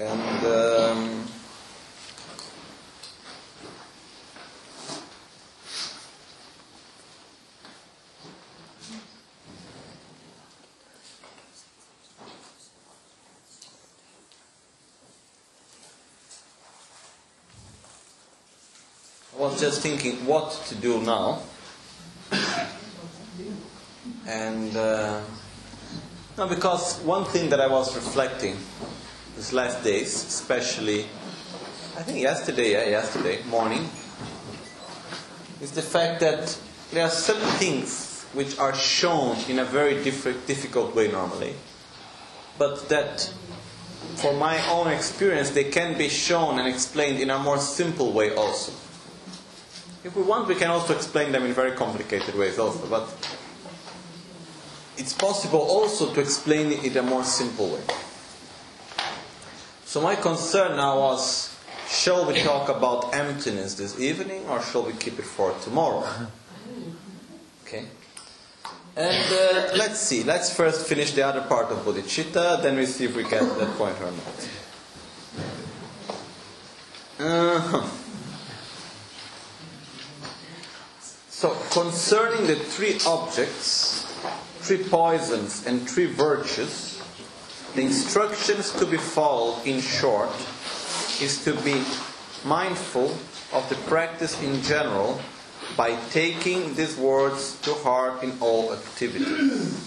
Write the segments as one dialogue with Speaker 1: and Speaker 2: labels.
Speaker 1: and um, I was just thinking what to do now, and uh, no, because one thing that I was reflecting these last days, especially, I think yesterday, yeah, yesterday morning, is the fact that there are certain things which are shown in a very different, difficult way normally, but that for my own experience, they can be shown and explained in a more simple way also. If we want, we can also explain them in very complicated ways also, but it's possible also to explain it in a more simple way. So my concern now was, shall we talk about emptiness this evening or shall we keep it for tomorrow? Okay. And uh, let's see. Let's first finish the other part of bodhicitta, then we see if we get to that point or not. Uh-huh. So, concerning the three objects, three poisons, and three virtues, the instructions to be followed, in short, is to be mindful of the practice in general by taking these words to heart in all activities.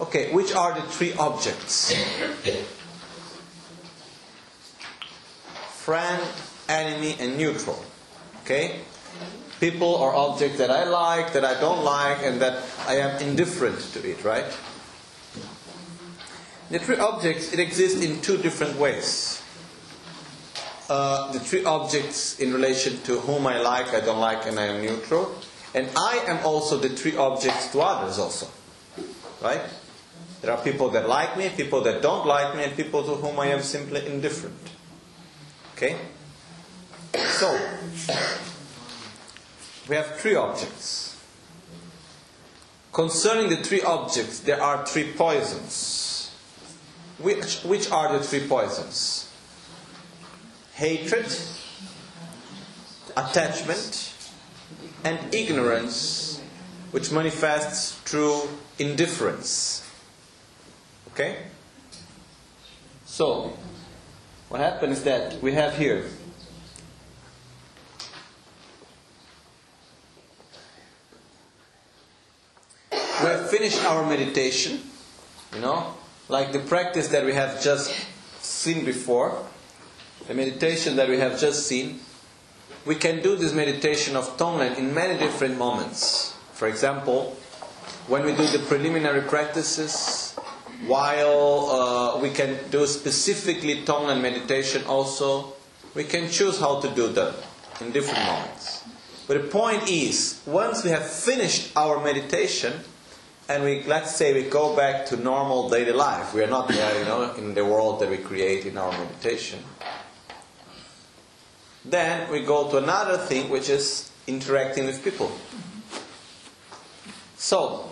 Speaker 1: Okay, which are the three objects? Friend, enemy, and neutral. Okay? People or objects that I like, that I don't like, and that I am indifferent to it, right? The three objects, it exists in two different ways. Uh, the three objects in relation to whom I like, I don't like, and I am neutral. And I am also the three objects to others also. Right? There are people that like me, people that don't like me, and people to whom I am simply indifferent. Okay? So, we have three objects. Concerning the three objects, there are three poisons. Which, which are the three poisons? hatred, attachment, and ignorance, which manifests through indifference. Okay? So, what happens is that we have here we have finished our meditation, you know, like the practice that we have just seen before the meditation that we have just seen, we can do this meditation of Tonglen in many different moments. For example, when we do the preliminary practices, while uh, we can do specifically Tonglen meditation also, we can choose how to do that in different moments. But the point is, once we have finished our meditation, and we let's say we go back to normal daily life, we are not there, you know, in the world that we create in our meditation then we go to another thing which is interacting with people. So,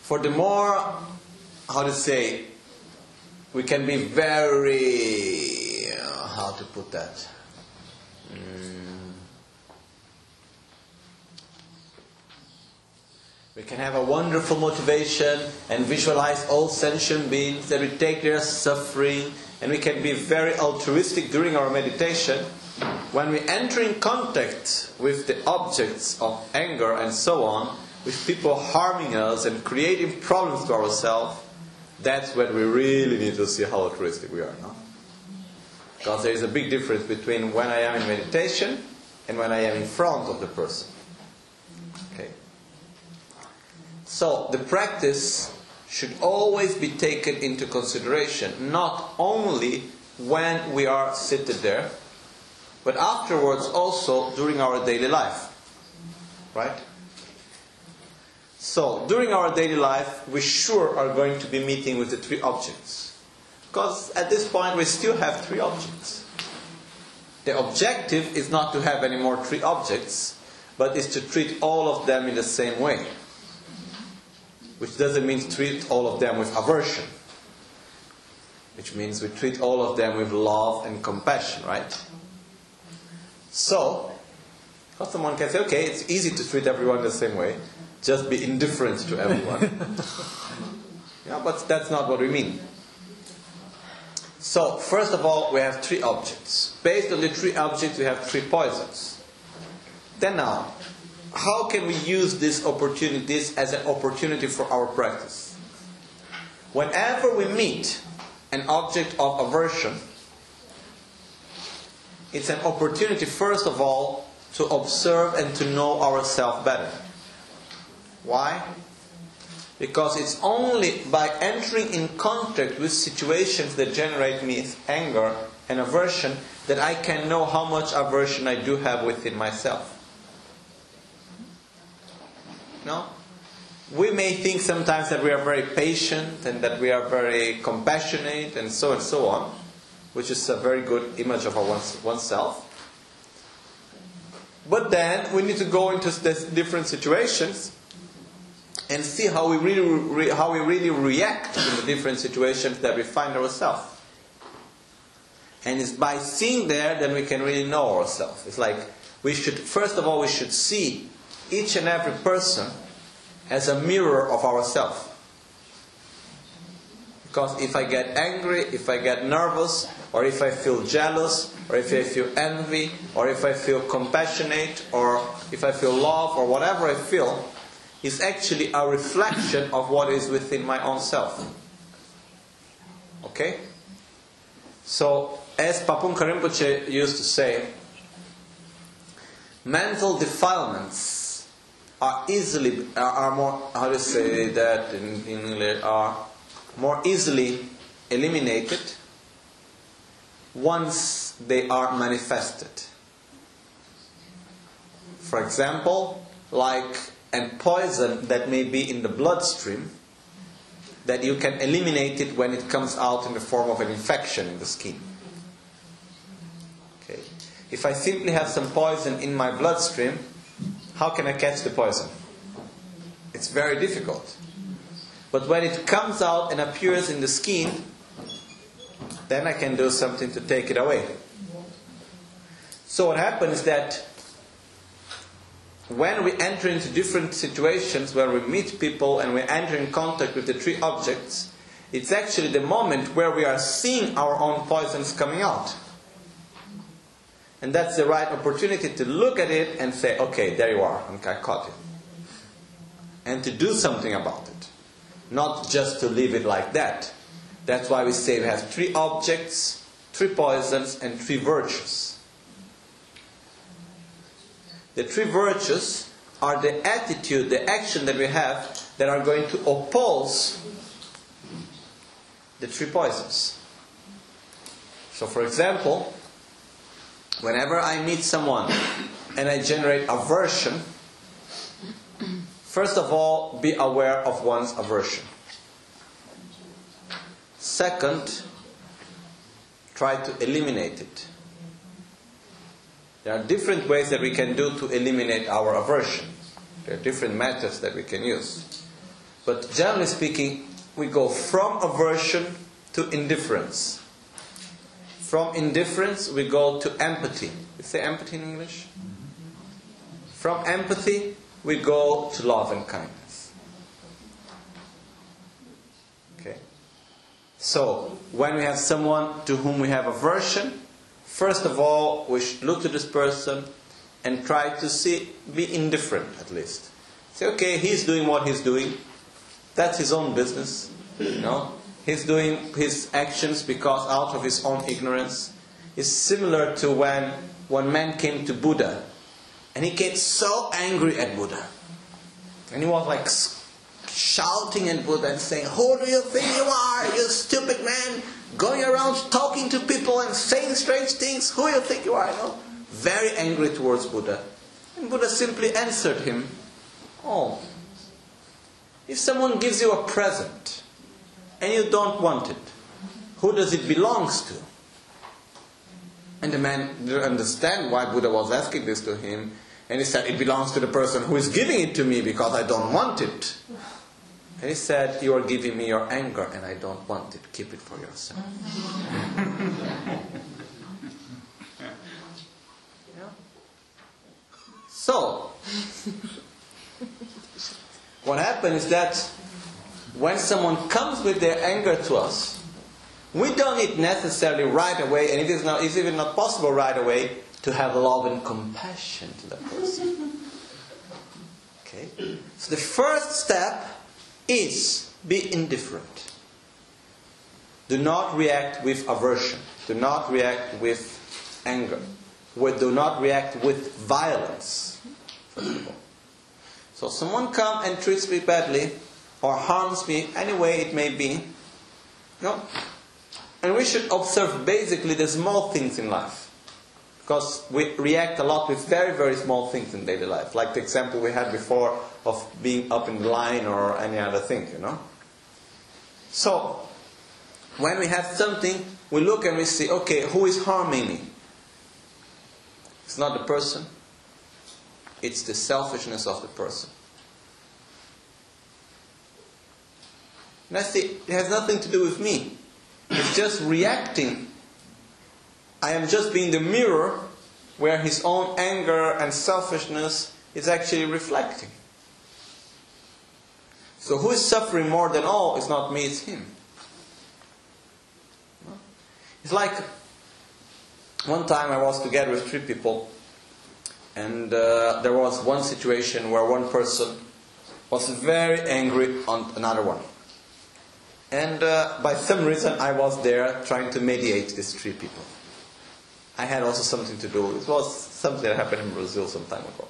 Speaker 1: for the more, how to say, we can be very, how to put that? Mm. We can have a wonderful motivation and visualize all sentient beings that we take their suffering and we can be very altruistic during our meditation. When we enter in contact with the objects of anger and so on, with people harming us and creating problems to ourselves, that's when we really need to see how altruistic we are. No? Because there is a big difference between when I am in meditation and when I am in front of the person. Okay. So the practice should always be taken into consideration, not only when we are seated there, but afterwards also during our daily life. Right? So, during our daily life, we sure are going to be meeting with the three objects. Because at this point, we still have three objects. The objective is not to have any more three objects, but is to treat all of them in the same way. Which doesn't mean treat all of them with aversion. Which means we treat all of them with love and compassion, right? So, someone can say, okay, it's easy to treat everyone the same way just be indifferent to everyone. yeah, but that's not what we mean. So, first of all, we have three objects. Based on the three objects, we have three poisons. Then now, how can we use these opportunities as an opportunity for our practice? Whenever we meet an object of aversion, it's an opportunity, first of all, to observe and to know ourselves better. Why? Because it's only by entering in contact with situations that generate me anger and aversion that I can know how much aversion I do have within myself. No? We may think sometimes that we are very patient and that we are very compassionate and so and so on, which is a very good image of our oneself. But then we need to go into different situations and see how we really re, how we really react in the different situations that we find ourselves. And it's by seeing there that we can really know ourselves. It's like we should first of all we should see each and every person as a mirror of ourselves. Because if I get angry, if I get nervous, or if I feel jealous, or if I feel envy, or if I feel compassionate, or if I feel love, or whatever I feel, is actually a reflection of what is within my own self. Okay? So, as Papun Rinpoche used to say, mental defilements are easily, are more, how to say that in, English, are more easily eliminated once they are manifested. For example, like a poison that may be in the bloodstream that you can eliminate it when it comes out in the form of an infection in the skin. Okay. If I simply have some poison in my bloodstream, how can I catch the poison? It's very difficult. But when it comes out and appears in the skin, then I can do something to take it away. So what happens is that when we enter into different situations where we meet people and we enter in contact with the three objects, it's actually the moment where we are seeing our own poisons coming out. And that's the right opportunity to look at it and say, okay, there you are, I caught it. And to do something about it. Not just to leave it like that. That's why we say we have three objects, three poisons, and three virtues. The three virtues are the attitude, the action that we have that are going to oppose the three poisons. So, for example, whenever I meet someone and I generate aversion, first of all, be aware of one's aversion. Second, try to eliminate it. There are different ways that we can do to eliminate our aversion. There are different methods that we can use. But generally speaking, we go from aversion to indifference. From indifference, we go to empathy. You say empathy in English? From empathy, we go to love and kindness. Okay? So, when we have someone to whom we have aversion, first of all, we should look to this person and try to see, be indifferent at least. Say, okay, he's doing what he's doing. That's his own business. You know? He's doing his actions because out of his own ignorance. It's similar to when one man came to Buddha and he gets so angry at Buddha. And he was like shouting at Buddha and saying, Who do you think you are, you stupid man? Going around talking to people and saying strange things. Who do you think you are? You know? Very angry towards Buddha. And Buddha simply answered him, Oh, if someone gives you a present and you don't want it, who does it belongs to? And the man didn't understand why Buddha was asking this to him. And he said, It belongs to the person who is giving it to me because I don't want it. And he said, You are giving me your anger and I don't want it. Keep it for yourself. So, what happened is that when someone comes with their anger to us, we don't need necessarily right away, and it is not, it's even not possible right away, to have love and compassion to that person. Okay? So the first step is be indifferent. Do not react with aversion. Do not react with anger. Do not react with violence. So someone comes and treats me badly or harms me any way it may be. No, and we should observe basically the small things in life. Because we react a lot with very, very small things in daily life. Like the example we had before of being up in the line or any other thing, you know. So, when we have something, we look and we see, okay, who is harming me? It's not the person, it's the selfishness of the person. And I see, it has nothing to do with me. It's just reacting. I am just being the mirror where his own anger and selfishness is actually reflecting. So who is suffering more than all is not me, it's him. It's like one time I was together with three people, and uh, there was one situation where one person was very angry on another one. And uh, by some reason, I was there trying to mediate these three people. I had also something to do. It was something that happened in Brazil some time ago.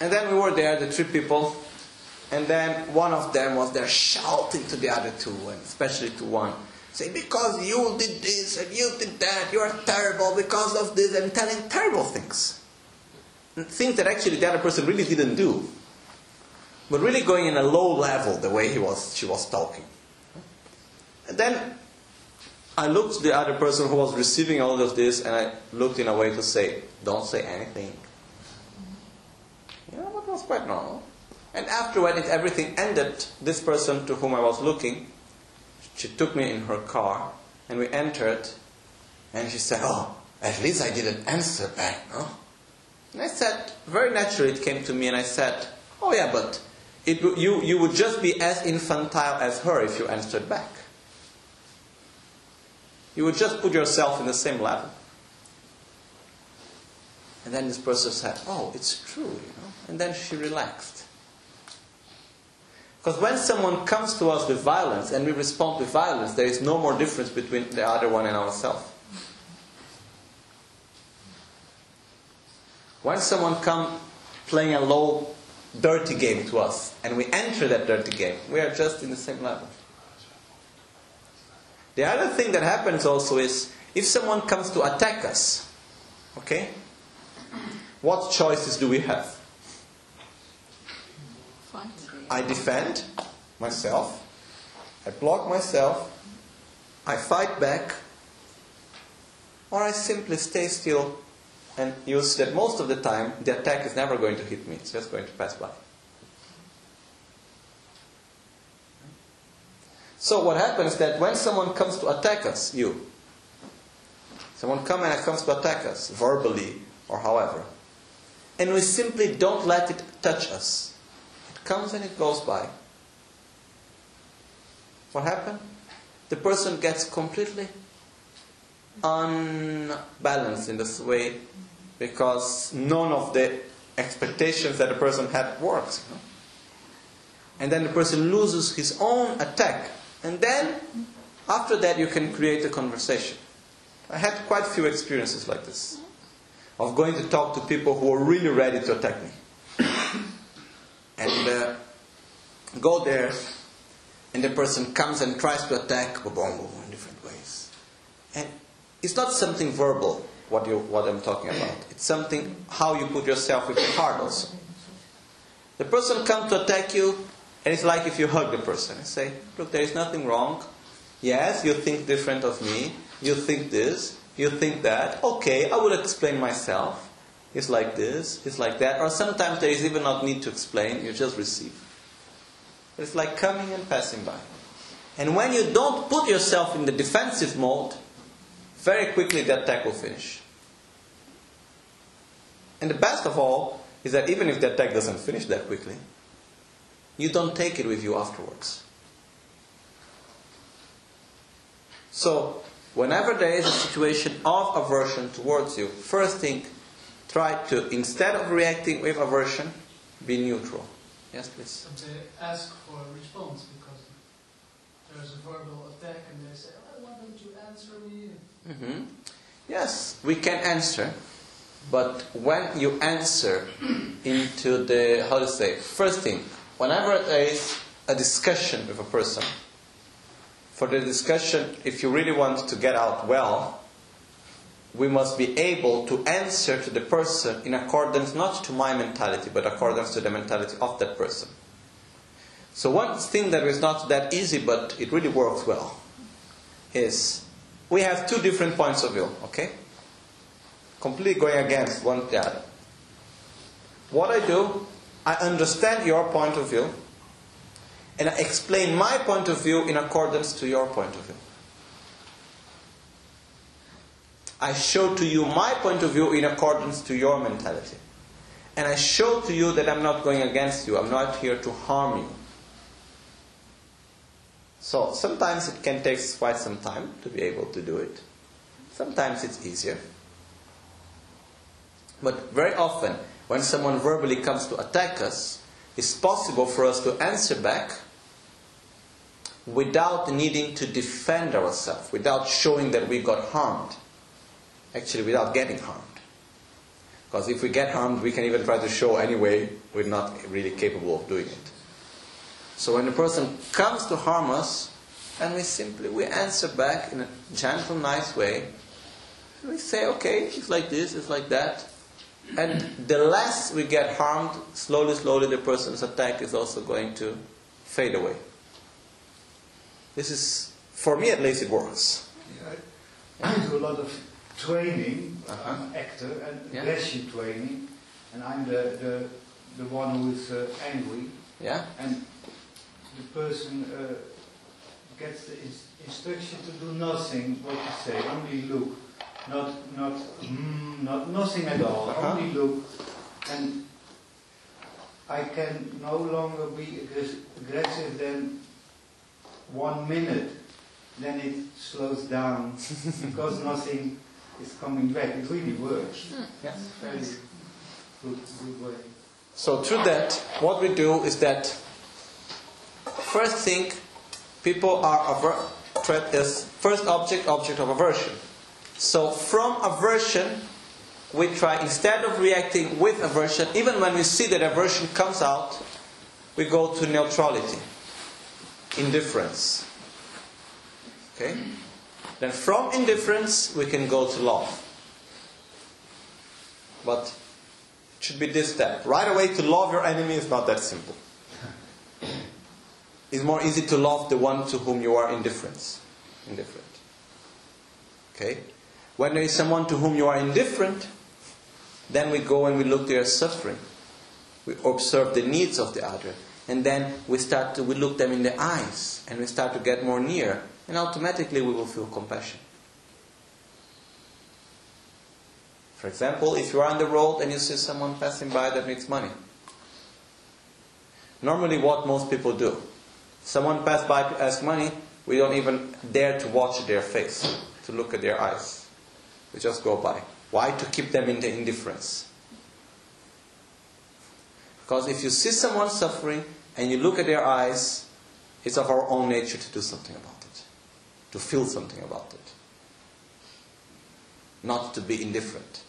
Speaker 1: And then we were there, the three people, and then one of them was there shouting to the other two, and especially to one, saying, Because you did this and you did that, you are terrible because of this, and telling terrible things. And things that actually the other person really didn't do. But really going in a low level the way he was, she was talking. And then I looked the other person who was receiving all of this and I looked in a way to say, don't say anything. You know, that was quite normal. And after when it, everything ended, this person to whom I was looking, she took me in her car and we entered and she said, oh, at least I didn't answer back, no? And I said, very naturally it came to me and I said, oh yeah, but it, you, you would just be as infantile as her if you answered back. You would just put yourself in the same level. And then this person said, Oh, it's true, you know. And then she relaxed. Because when someone comes to us with violence and we respond with violence, there is no more difference between the other one and ourselves. When someone comes playing a low, dirty game to us and we enter that dirty game, we are just in the same level. The other thing that happens also is if someone comes to attack us, okay, what choices do we have? I defend myself, I block myself, I fight back, or I simply stay still and use that most of the time the attack is never going to hit me, it's just going to pass by. So what happens that when someone comes to attack us, you, someone come and comes to attack us verbally or however, and we simply don't let it touch us. It comes and it goes by. What happened? The person gets completely unbalanced in this way because none of the expectations that the person had works. You know? And then the person loses his own attack. And then, after that, you can create a conversation. I had quite a few experiences like this of going to talk to people who are really ready to attack me. and uh, go there, and the person comes and tries to attack in different ways. And it's not something verbal, what, you, what I'm talking about. It's something how you put yourself with your heart also. The person comes to attack you, and it's like if you hug the person and say, Look, there is nothing wrong. Yes, you think different of me. You think this. You think that. Okay, I will explain myself. It's like this, it's like that. Or sometimes there is even not need to explain, you just receive. It's like coming and passing by. And when you don't put yourself in the defensive mode, very quickly that attack will finish. And the best of all is that even if the attack doesn't finish that quickly, you don't take it with you afterwards. So, whenever there is a situation of aversion towards you, first thing, try to, instead of reacting with aversion, be neutral. Yes, please.
Speaker 2: And to ask for a response because there's a verbal attack and they say, oh, why don't you answer me?
Speaker 1: Mm-hmm. Yes, we can answer, but when you answer into the, how to say, first thing, whenever there is a discussion with a person, for the discussion, if you really want to get out well, we must be able to answer to the person in accordance not to my mentality, but accordance to the mentality of that person. So, one thing that is not that easy, but it really works well, is we have two different points of view, okay? Completely going against one the other. What I do, I understand your point of view, and I explain my point of view in accordance to your point of view. I show to you my point of view in accordance to your mentality. And I show to you that I'm not going against you. I'm not here to harm you. So sometimes it can take quite some time to be able to do it. Sometimes it's easier. But very often, when someone verbally comes to attack us, it's possible for us to answer back without needing to defend ourselves, without showing that we got harmed actually without getting harmed. Because if we get harmed, we can even try to show anyway we're not really capable of doing it. So when a person comes to harm us, and we simply we answer back in a gentle, nice way, we say, okay, it's like this, it's like that. And the less we get harmed, slowly, slowly the person's attack is also going to fade away. This is, for me at least, it works.
Speaker 3: Yeah, I do a lot of training. Uh-huh. I'm an actor and yeah. training, and I'm the, the, the one who is uh, angry.
Speaker 1: Yeah.
Speaker 3: And the person uh, gets the ins- instruction to do nothing. What you say, only look, not not mm, not nothing at all. Uh-huh. Only look, and I can no longer be aggressive than one minute. Then it slows down because nothing is coming back. It really works.
Speaker 1: Hmm. Yes.
Speaker 3: Very good, good way.
Speaker 1: So through that, what we do is that first thing, people are aver- threat is first object, object of aversion. So from aversion, we try instead of reacting with aversion, even when we see that aversion comes out, we go to neutrality, indifference. Okay? Then from indifference, we can go to love. But it should be this step. Right away, to love your enemy is not that simple. It's more easy to love the one to whom you are indifferent. Indifferent. Okay? When there is someone to whom you are indifferent, then we go and we look their suffering. We observe the needs of the other. And then we start to we look them in the eyes and we start to get more near and automatically we will feel compassion. For example, if you are on the road and you see someone passing by that needs money. Normally, what most people do, someone pass by to ask money, we don't even dare to watch their face, to look at their eyes. We just go by. Why? To keep them in the indifference. Because if you see someone suffering and you look at their eyes, it's of our own nature to do something about it, to feel something about it, not to be indifferent.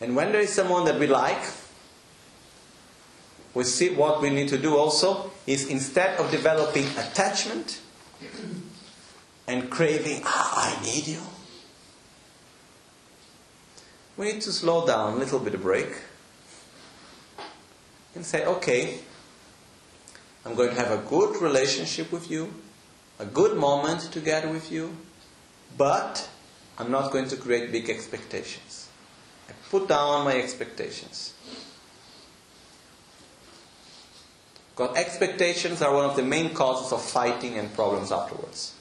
Speaker 1: And when there is someone that we like, we see what we need to do also is instead of developing attachment and craving, ah, I need you, we need to slow down a little bit of break and say, okay, I'm going to have a good relationship with you, a good moment together with you, but I'm not going to create big expectations. I put down my expectations. Because expectations are one of the main causes of fighting and problems afterwards.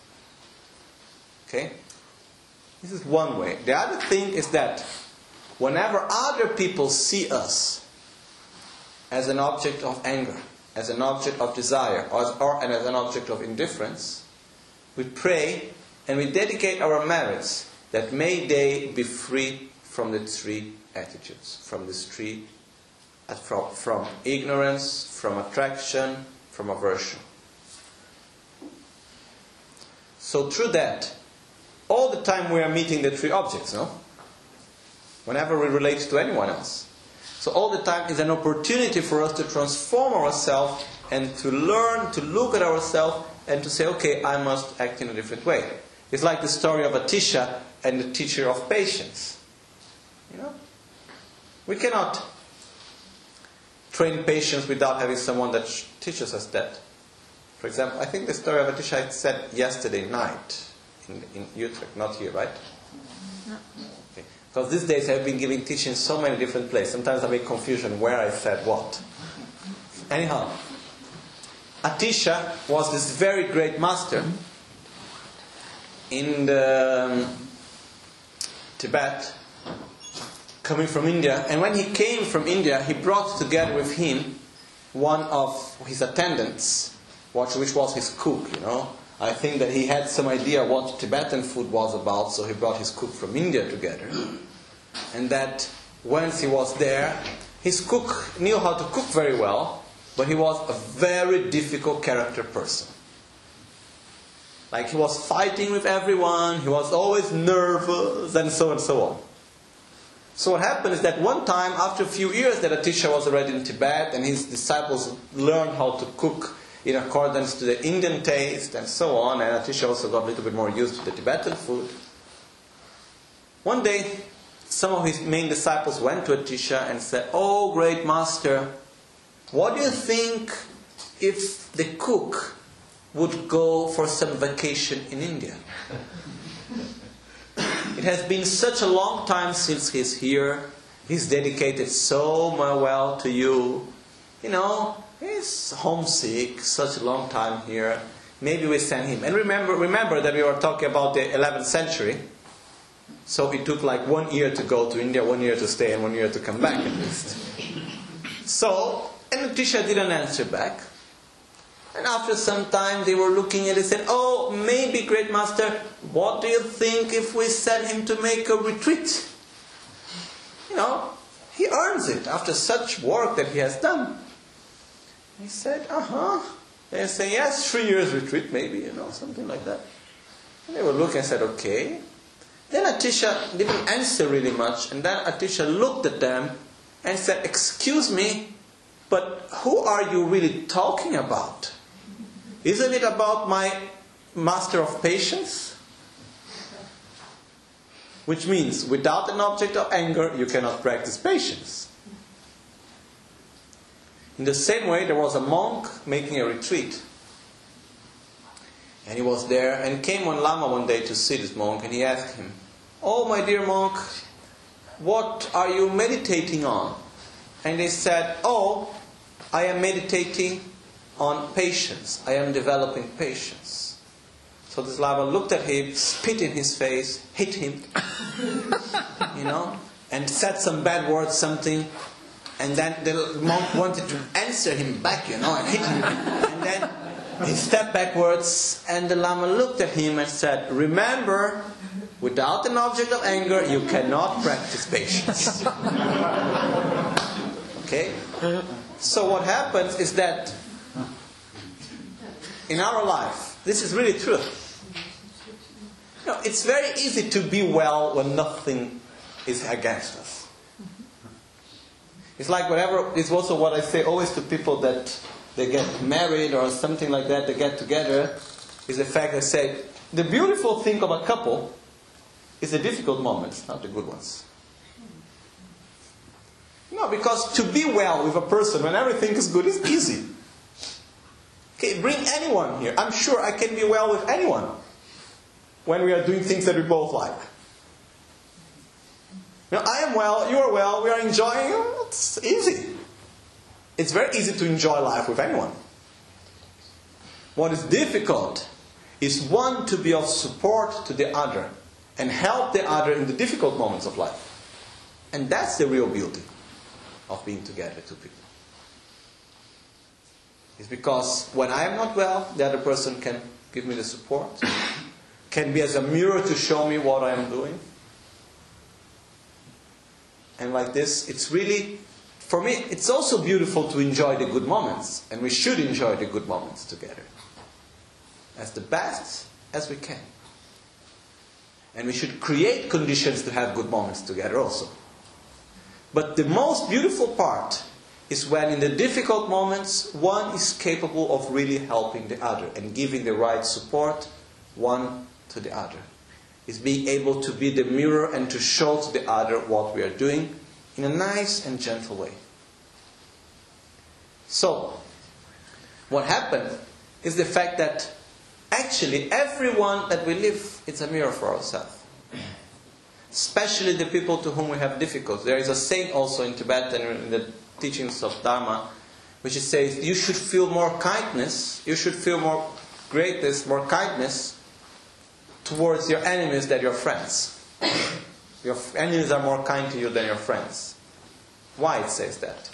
Speaker 1: Okay? This is one way. The other thing is that whenever other people see us as an object of anger, as an object of desire, or as, or, and as an object of indifference, we pray and we dedicate our merits that may they be free from the three attitudes, from the three, uh, from, from ignorance, from attraction, from aversion. So through that, all the time we are meeting the three objects, no? Whenever we relate to anyone else. So all the time is an opportunity for us to transform ourselves and to learn to look at ourselves and to say, okay, I must act in a different way. It's like the story of Atisha and the teacher of patience. You know? We cannot train patience without having someone that teaches us that. For example, I think the story of Atisha I said yesterday night in, in Utrecht, not here, right? Okay. Because these days I've been giving teaching so many different places. Sometimes I make confusion where I said what. Anyhow, Atisha was this very great master in the, um, Tibet, coming from India. And when he came from India, he brought together with him one of his attendants, which was his cook, you know. I think that he had some idea what Tibetan food was about, so he brought his cook from India together. And that once he was there, his cook knew how to cook very well, but he was a very difficult character person. Like he was fighting with everyone, he was always nervous, and so on and so on. So what happened is that one time, after a few years that Atisha was already in Tibet, and his disciples learned how to cook in accordance to the Indian taste and so on, and Atisha also got a little bit more used to the Tibetan food. One day, some of his main disciples went to Atisha and said, Oh, great master, what do you think if the cook would go for some vacation in India? It has been such a long time since he's here. He's dedicated so well to you. You know, he's homesick, such a long time here. Maybe we send him. And remember, remember that we were talking about the 11th century. So it took like one year to go to India, one year to stay, and one year to come back at least. So, and Atisha didn't answer back. And after some time, they were looking at it and said, Oh, maybe, Great Master, what do you think if we send him to make a retreat? You know, he earns it after such work that he has done. He said, Uh huh. They say, Yes, three years retreat, maybe, you know, something like that. And they were looking and said, Okay. Then Atisha didn't answer really much, and then Atisha looked at them and said, Excuse me, but who are you really talking about? Isn't it about my master of patience? Which means, without an object of anger, you cannot practice patience. In the same way, there was a monk making a retreat. And he was there, and came one Lama one day to see this monk, and he asked him, Oh, my dear monk, what are you meditating on? And they said, Oh, I am meditating on patience. I am developing patience. So this Lama looked at him, spit in his face, hit him, you know, and said some bad words, something. And then the monk wanted to answer him back, you know, and hit him. And then he stepped backwards, and the Lama looked at him and said, Remember, without an object of anger, you cannot practice patience. okay? So, what happens is that in our life, this is really true. You know, it's very easy to be well when nothing is against us. It's like whatever, it's also what I say always to people that they get married or something like that, they get together, is the fact I say, the beautiful thing of a couple is the difficult moments, not the good ones. No, because to be well with a person when everything is good is easy. Okay, bring anyone here. I'm sure I can be well with anyone when we are doing things that we both like. You know, I am well, you are well, we are enjoying. It's easy. It's very easy to enjoy life with anyone. What is difficult is one to be of support to the other and help the other in the difficult moments of life. And that's the real beauty of being together, two people. It's because when I am not well, the other person can give me the support, can be as a mirror to show me what I am doing. And like this, it's really, for me, it's also beautiful to enjoy the good moments. And we should enjoy the good moments together as the best as we can. And we should create conditions to have good moments together also. But the most beautiful part is when, in the difficult moments, one is capable of really helping the other and giving the right support one to the other. Is being able to be the mirror and to show to the other what we are doing in a nice and gentle way. So, what happened is the fact that actually everyone that we live, it's a mirror for ourselves especially the people to whom we have difficulties. There is a saying also in Tibet and in the teachings of Dharma, which says you should feel more kindness, you should feel more greatness, more kindness towards your enemies than your friends. Your enemies are more kind to you than your friends. Why it says that?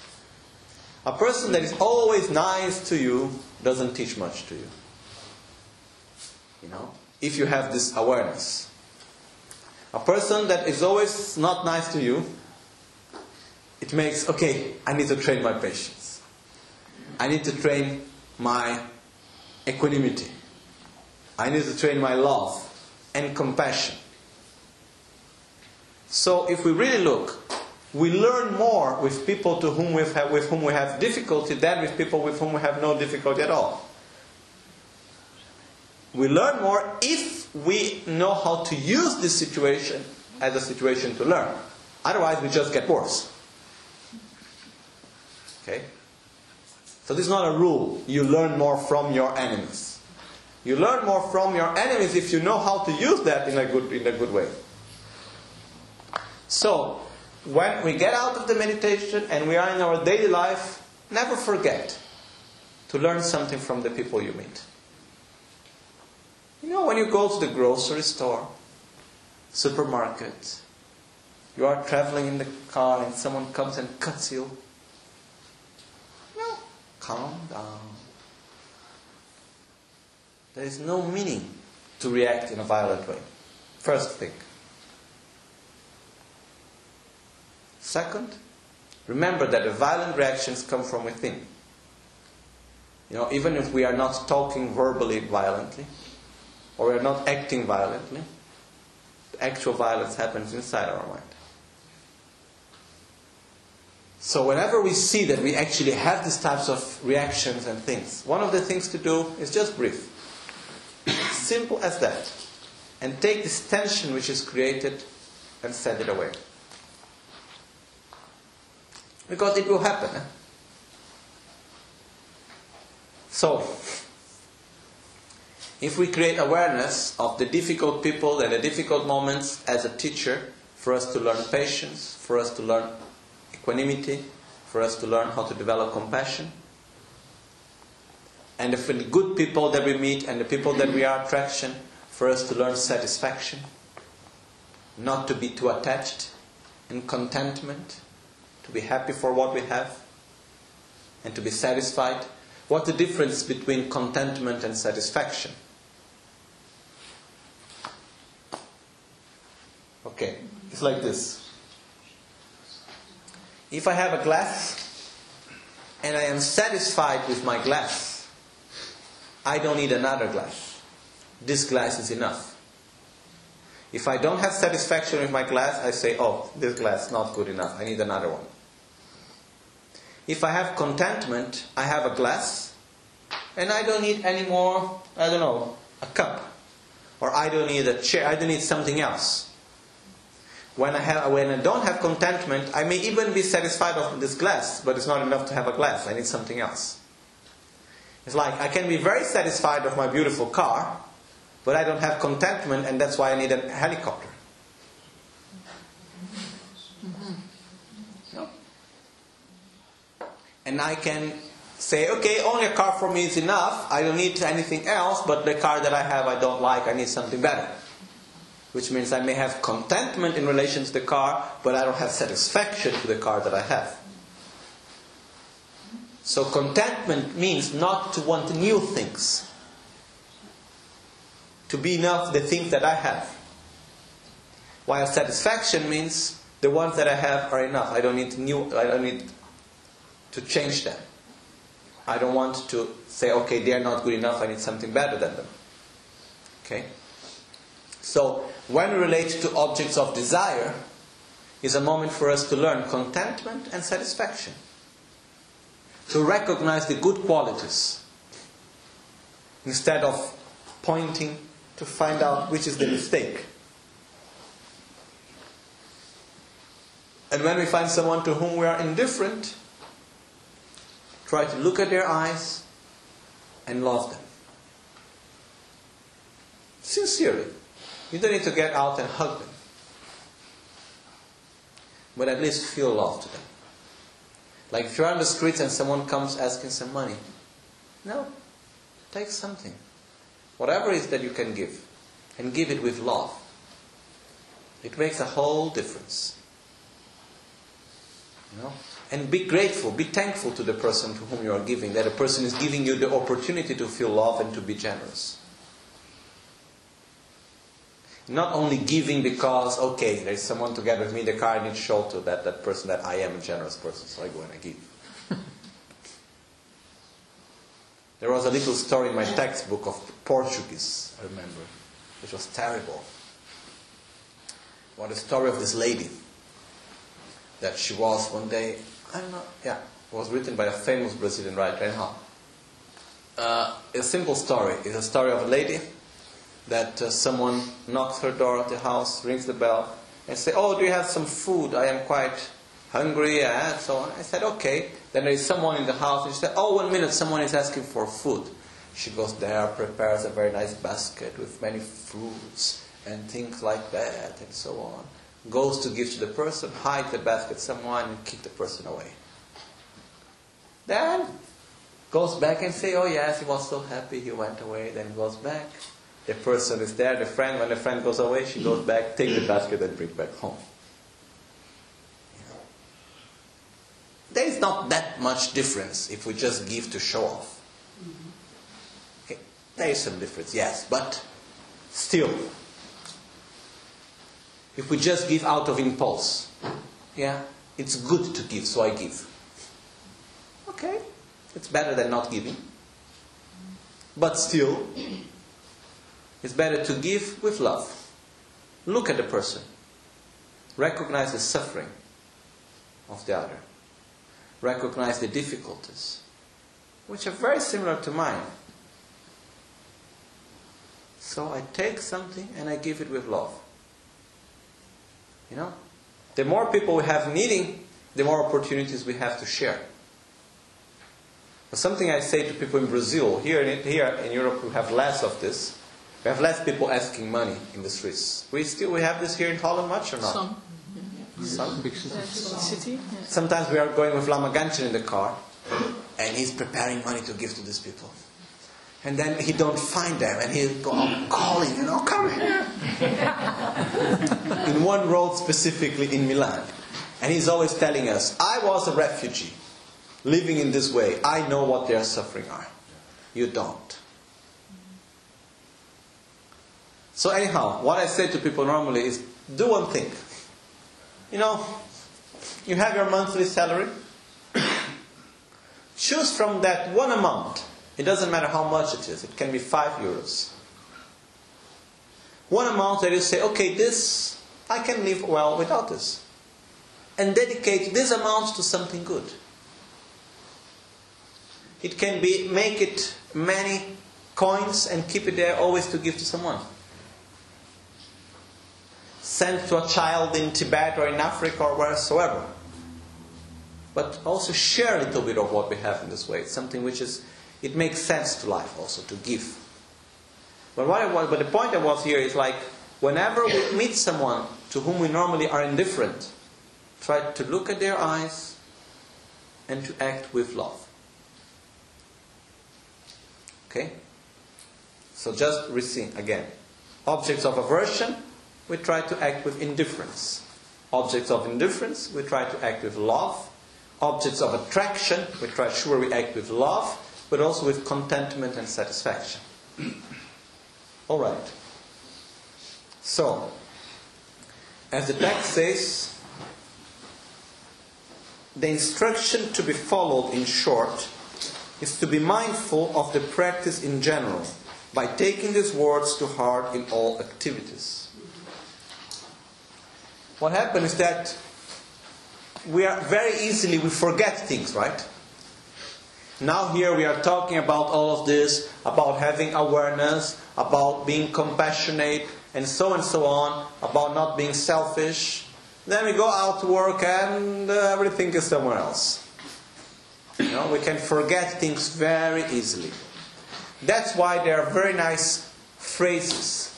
Speaker 1: A person that is always nice to you doesn't teach much to you. You know, if you have this awareness. A person that is always not nice to you, it makes, okay, I need to train my patience. I need to train my equanimity. I need to train my love and compassion. So if we really look, we learn more with people to whom we have, with whom we have difficulty than with people with whom we have no difficulty at all. We learn more if we know how to use this situation as a situation to learn. Otherwise, we just get worse. Okay? So, this is not a rule. You learn more from your enemies. You learn more from your enemies if you know how to use that in a good, in a good way. So, when we get out of the meditation and we are in our daily life, never forget to learn something from the people you meet. You know, when you go to the grocery store, supermarket, you are traveling in the car and someone comes and cuts you. Well, calm down. There is no meaning to react in a violent way. First thing. Second, remember that the violent reactions come from within. You know, even if we are not talking verbally violently, or we are not acting violently, the actual violence happens inside our mind. So whenever we see that we actually have these types of reactions and things, one of the things to do is just breathe. Simple as that. And take this tension which is created and send it away. Because it will happen. Eh? So, if we create awareness of the difficult people and the difficult moments as a teacher, for us to learn patience, for us to learn equanimity, for us to learn how to develop compassion, and the good people that we meet and the people that we are attraction for us to learn satisfaction, not to be too attached, and contentment, to be happy for what we have, and to be satisfied. What's the difference between contentment and satisfaction? Okay, it's like this. If I have a glass and I am satisfied with my glass, I don't need another glass. This glass is enough. If I don't have satisfaction with my glass, I say, oh, this glass not good enough. I need another one. If I have contentment, I have a glass and I don't need any more, I don't know, a cup. Or I don't need a chair, I don't need something else. When I, have, when I don't have contentment, I may even be satisfied of this glass, but it's not enough to have a glass. I need something else. It's like I can be very satisfied of my beautiful car, but I don't have contentment, and that's why I need a helicopter. No? And I can say, okay, only a car for me is enough. I don't need anything else, but the car that I have I don't like. I need something better which means I may have contentment in relation to the car, but I don't have satisfaction to the car that I have. So contentment means not to want new things, to be enough the things that I have. While satisfaction means the ones that I have are enough. I don't need new. I don't need to change them. I don't want to say, okay, they are not good enough. I need something better than them. Okay. So, when we relate to objects of desire, is a moment for us to learn contentment and satisfaction. To recognize the good qualities instead of pointing to find out which is the mistake. And when we find someone to whom we are indifferent, try to look at their eyes and love them. Sincerely. You don't need to get out and hug them. But at least feel love to them. Like if you're on the streets and someone comes asking some money. No. Take something. Whatever it is that you can give. And give it with love. It makes a whole difference. You know? And be grateful, be thankful to the person to whom you are giving, that a person is giving you the opportunity to feel love and to be generous. Not only giving because, okay, there's someone to get with me in the car, I need to show to that, that person that I am a generous person, so I go and I give. there was a little story in my textbook of Portuguese, I remember, which was terrible. What a story of this lady that she was one day, I don't know, yeah, it was written by a famous Brazilian writer, Uh, a simple story. It's a story of a lady that uh, someone knocks her door at the house, rings the bell, and say, "Oh, do you have some food? I am quite hungry," and so on. I said, "Okay." Then there is someone in the house, and she said, "Oh, one minute, someone is asking for food." She goes there, prepares a very nice basket with many fruits and things like that, and so on. Goes to give to the person, hide the basket somewhere, and keep the person away. Then goes back and say, "Oh yes, he was so happy, he went away." Then goes back the person is there, the friend, when the friend goes away, she goes back, take the basket and bring back home. There is not that much difference if we just give to show off. Okay. There is some difference, yes, but still, if we just give out of impulse, yeah, it's good to give, so I give. Okay, it's better than not giving. But still, it's better to give with love. Look at the person. Recognize the suffering of the other. Recognize the difficulties, which are very similar to mine. So I take something and I give it with love. You know? The more people we have needing, the more opportunities we have to share. Something I say to people in Brazil, here in, here in Europe we have less of this, we have less people asking money in the streets. We still we have this here in Holland much or not?
Speaker 4: Some.
Speaker 1: Some.
Speaker 4: Big city.
Speaker 1: Sometimes we are going with Lama Gangchen in the car, and he's preparing money to give to these people. And then he don't find them, and he'll go oh, out calling, you know, come here. in one road specifically in Milan. And he's always telling us, I was a refugee living in this way. I know what their suffering are. You don't. So anyhow, what I say to people normally is do one thing. You know, you have your monthly salary. Choose from that one amount. It doesn't matter how much it is. It can be five euros. One amount that you say, okay, this, I can live well without this. And dedicate this amount to something good. It can be, make it many coins and keep it there always to give to someone. Send to a child in Tibet or in Africa or wheresoever. But also share a little bit of what we have in this way. It's something which is, it makes sense to life also to give. But what I was, but the point I was here is like, whenever we meet someone to whom we normally are indifferent, try to look at their eyes and to act with love. Okay? So just receive again. Objects of aversion, we try to act with indifference. Objects of indifference, we try to act with love. Objects of attraction, we try sure we act with love, but also with contentment and satisfaction. All right. So, as the text says, the instruction to be followed in short is to be mindful of the practice in general by taking these words to heart in all activities. What happens is that we are very easily we forget things, right? Now here we are talking about all of this, about having awareness, about being compassionate, and so and so on, about not being selfish. Then we go out to work and uh, everything is somewhere else. You know, we can forget things very easily. That's why there are very nice phrases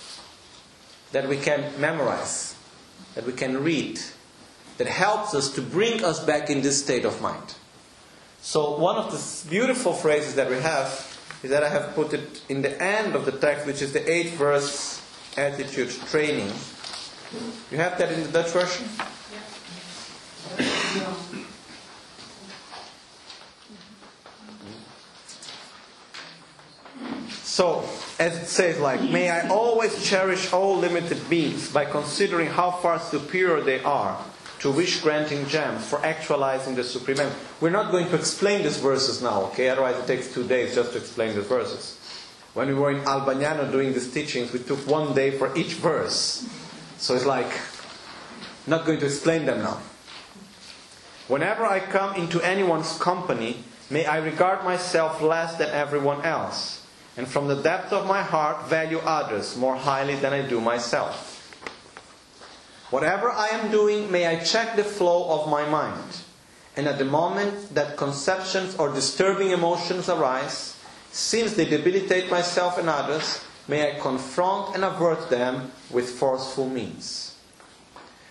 Speaker 1: that we can memorize, that we can read, that helps us to bring us back in this state of mind. So one of the beautiful phrases that we have is that I have put it in the end of the text, which is the eighth verse attitude training. You have that in the Dutch version? So, as it says, like, may I always cherish all limited beings by considering how far superior they are to wish granting gems for actualizing the supreme end. We're not going to explain these verses now, okay? Otherwise, it takes two days just to explain the verses. When we were in Albagnano doing these teachings, we took one day for each verse. So it's like, not going to explain them now. Whenever I come into anyone's company, may I regard myself less than everyone else, and from the depth of my heart value others more highly than I do myself. Whatever I am doing, may I check the flow of my mind, and at the moment that conceptions or disturbing emotions arise, since they debilitate myself and others, may I confront and avert them with forceful means.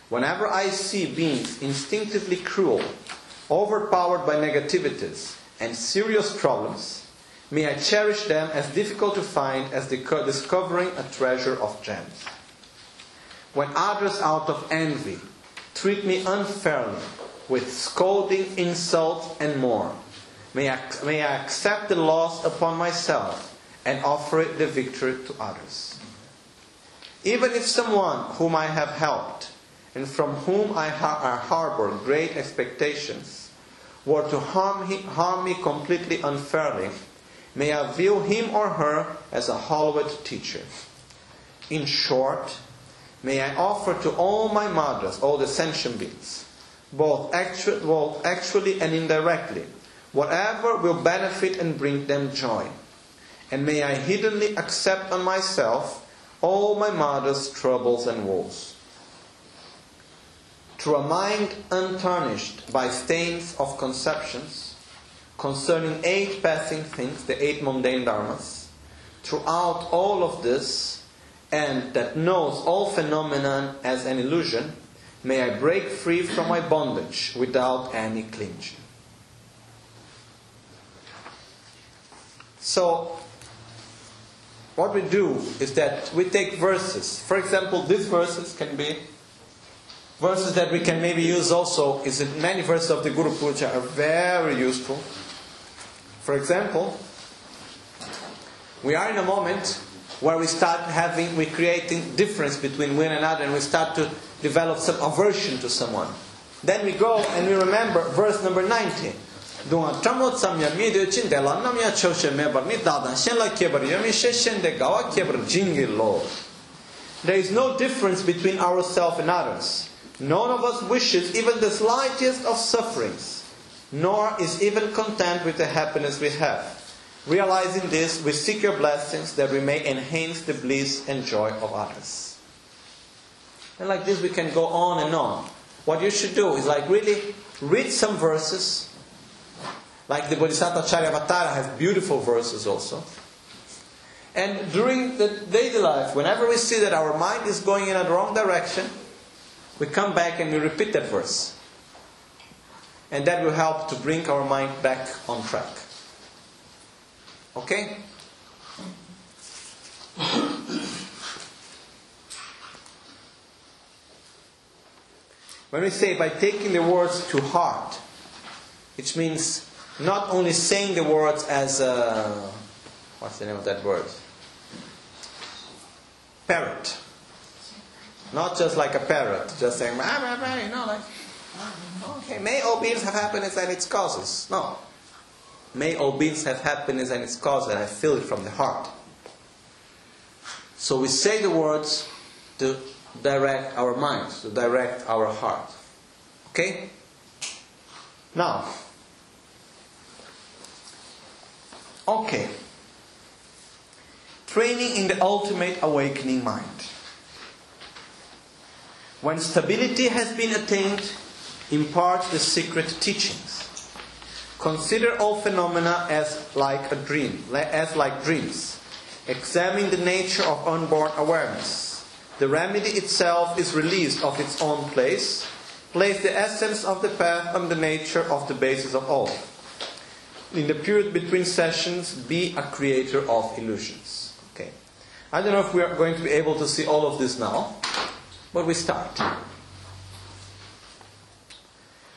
Speaker 1: Whenever I see beings instinctively cruel, overpowered by negativities and serious problems, may I cherish them as difficult to find as discovering a treasure of gems. When others, out of envy, treat me unfairly with scolding, insult, and more, may I, may I accept the loss upon myself and offer the victory to others. Even if someone whom I have helped and from whom I ha- harbor great expectations were to harm, he, harm me completely unfairly, may I view him or her as a hallowed teacher. In short, may I offer to all my mothers, all the sentient beings, both actually and indirectly, whatever will benefit and bring them joy. And may I hiddenly accept on myself all my mother's troubles and woes. Through a mind untarnished by stains of conceptions concerning eight passing things, the eight mundane dharmas, throughout all of this, and that knows all phenomenon as an illusion, may I break free from my bondage without any clinging. So, what we do is that we take verses. For example, these verses can be verses that we can maybe use also. Is many verses of the Guru Puja are very useful. For example, we are in a moment where we start having, we're creating difference between one another and we start to develop some aversion to someone. Then we go and we remember verse number 19. Dunga tramo tsamya mi de chin de la me bar ni shen la yami de lo. There is no difference between ourselves and others. None of us wishes even the slightest of sufferings, nor is even content with the happiness we have. Realizing this, we seek your blessings that we may enhance the bliss and joy of others. And like this, we can go on and on. What you should do is like really read some verses. Like the Bodhisattva Charyavatara has beautiful verses also. And during the daily life, whenever we see that our mind is going in a wrong direction, we come back and we repeat that verse. And that will help to bring our mind back on track. Okay? When we say by taking the words to heart, which means not only saying the words as a, what's the name of that word? Parrot. Not just like a parrot, just saying, bah, bah, bah, you know, like, okay, may all beings have happiness and its causes. No. May all beings have happiness and its causes, and I feel it from the heart. So we say the words to direct our minds, to direct our heart. Okay? Now, okay. Training in the ultimate awakening mind. When stability has been attained, impart the secret teachings. Consider all phenomena as like a dream, as like dreams. Examine the nature of unborn awareness. The remedy itself is released of its own place. Place the essence of the path on the nature of the basis of all. In the period between sessions, be a creator of illusions. Okay. I don't know if we are going to be able to see all of this now, but we start.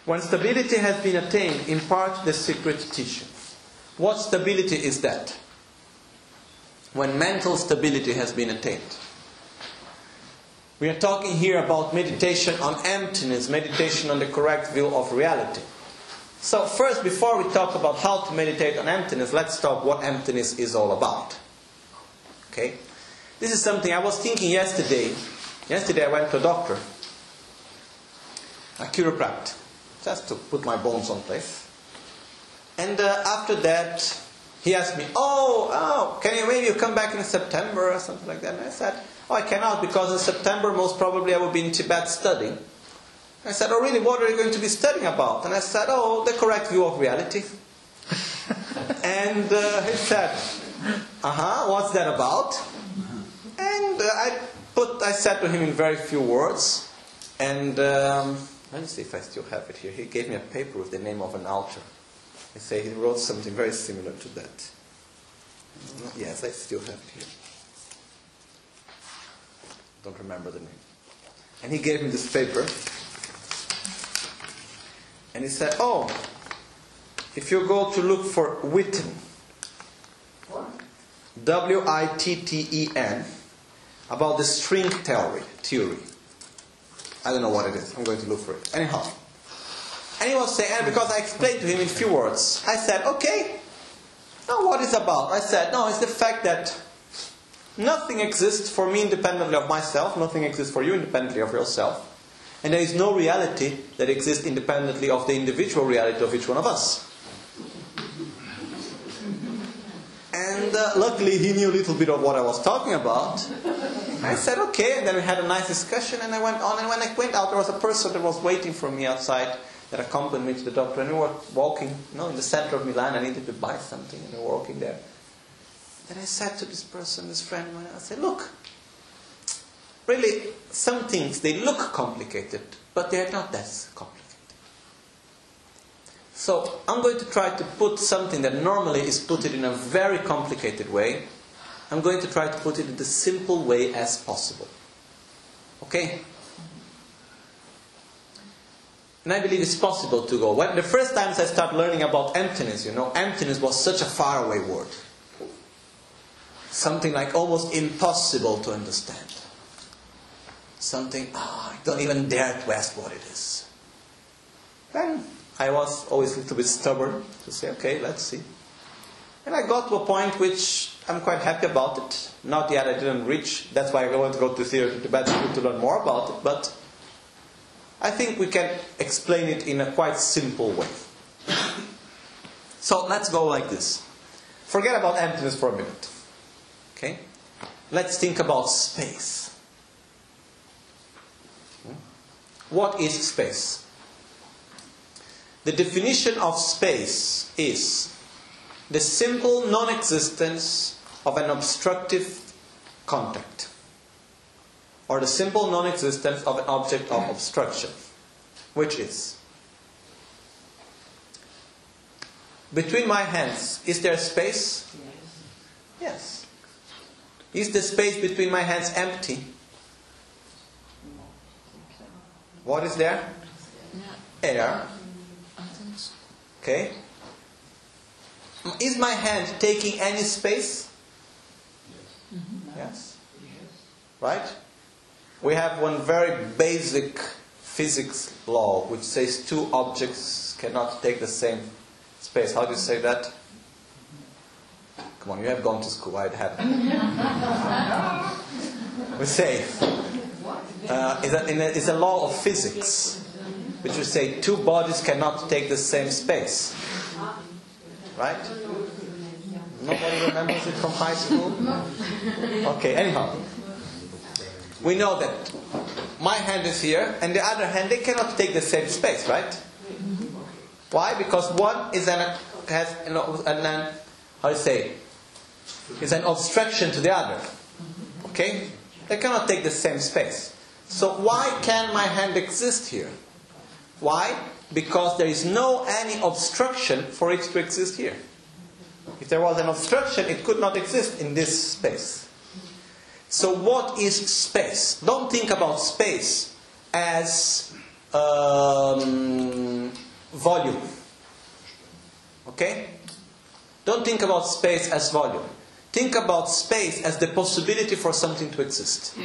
Speaker 1: When stability has been attained, impart the secret teaching. What stability is that? When mental stability has been attained. We are talking here about meditation on emptiness, meditation on the correct view of reality. So, first, before we talk about how to meditate on emptiness, let's talk what emptiness is all about. Okay? This is something I was thinking yesterday. Yesterday I went to a doctor, a chiropractor just to put my bones on place. And uh, after that, he asked me, "Oh, oh, can you maybe you come back in September or something like that?" And I said, "Oh, I cannot because in September most probably I will be in Tibet studying." I said, "Oh, really? What are you going to be studying about?" And I said, "Oh, the correct view of reality." and uh, he said, "Uh huh. What's that about?" And uh, I put, I said to him in very few words, and. Um, let me see if I still have it here. He gave me a paper with the name of an author. I say he wrote something very similar to that. Mm, yes, I still have it here. Don't remember the name. And he gave me this paper. And he said, Oh, if you go to look for Witten, W I T T E N, about the string theory, theory. I don't know what it is. I'm going to look for it. Anyhow. And he was saying, and because I explained to him in few words, I said, okay, now what is about? I said, no, it's the fact that nothing exists for me independently of myself, nothing exists for you independently of yourself. And there is no reality that exists independently of the individual reality of each one of us. And uh, luckily, he knew a little bit of what I was talking about. I said, okay. And then we had a nice discussion, and I went on. And when I went out, there was a person that was waiting for me outside that accompanied me to the doctor. And we were walking, you know, in the center of Milan. I needed to buy something, and we were walking there. Then I said to this person, this friend, I said, look, really, some things, they look complicated, but they are not that complicated. So I'm going to try to put something that normally is put it in a very complicated way. I'm going to try to put it in the simple way as possible. Okay? And I believe it's possible to go. When the first times I started learning about emptiness, you know, emptiness was such a faraway word. Something like almost impossible to understand. Something, oh, I don't even dare to ask what it is. Then I was always a little bit stubborn to say, okay, let's see. And I got to a point which I'm quite happy about it. Not yet, I didn't reach. That's why I want to go to theater to school to learn more about it. But I think we can explain it in a quite simple way. So let's go like this. Forget about emptiness for a minute. Okay? Let's think about space. What is space? The definition of space is the simple non existence of an obstructive contact, or the simple non existence of an object of obstruction, which is between my hands, is there space? Yes. Is the space between my hands empty? What is there? Air. Okay. Is my hand taking any space? Yes. Yes. Right? We have one very basic physics law which says two objects cannot take the same space. How do you say that? Come on, you have gone to school. I haven't. we say uh, it's, a, it's a law of physics which would say two bodies cannot take the same space. Right? Nobody remembers it from high school? Okay, anyhow. We know that my hand is here and the other hand, they cannot take the same space, right? Why? Because one is an, has an, an, how do you say, is an obstruction to the other. Okay? They cannot take the same space. So why can my hand exist here? Why? Because there is no any obstruction for it to exist here. If there was an obstruction, it could not exist in this space. So, what is space? Don't think about space as um, volume. Okay? Don't think about space as volume. Think about space as the possibility for something to exist.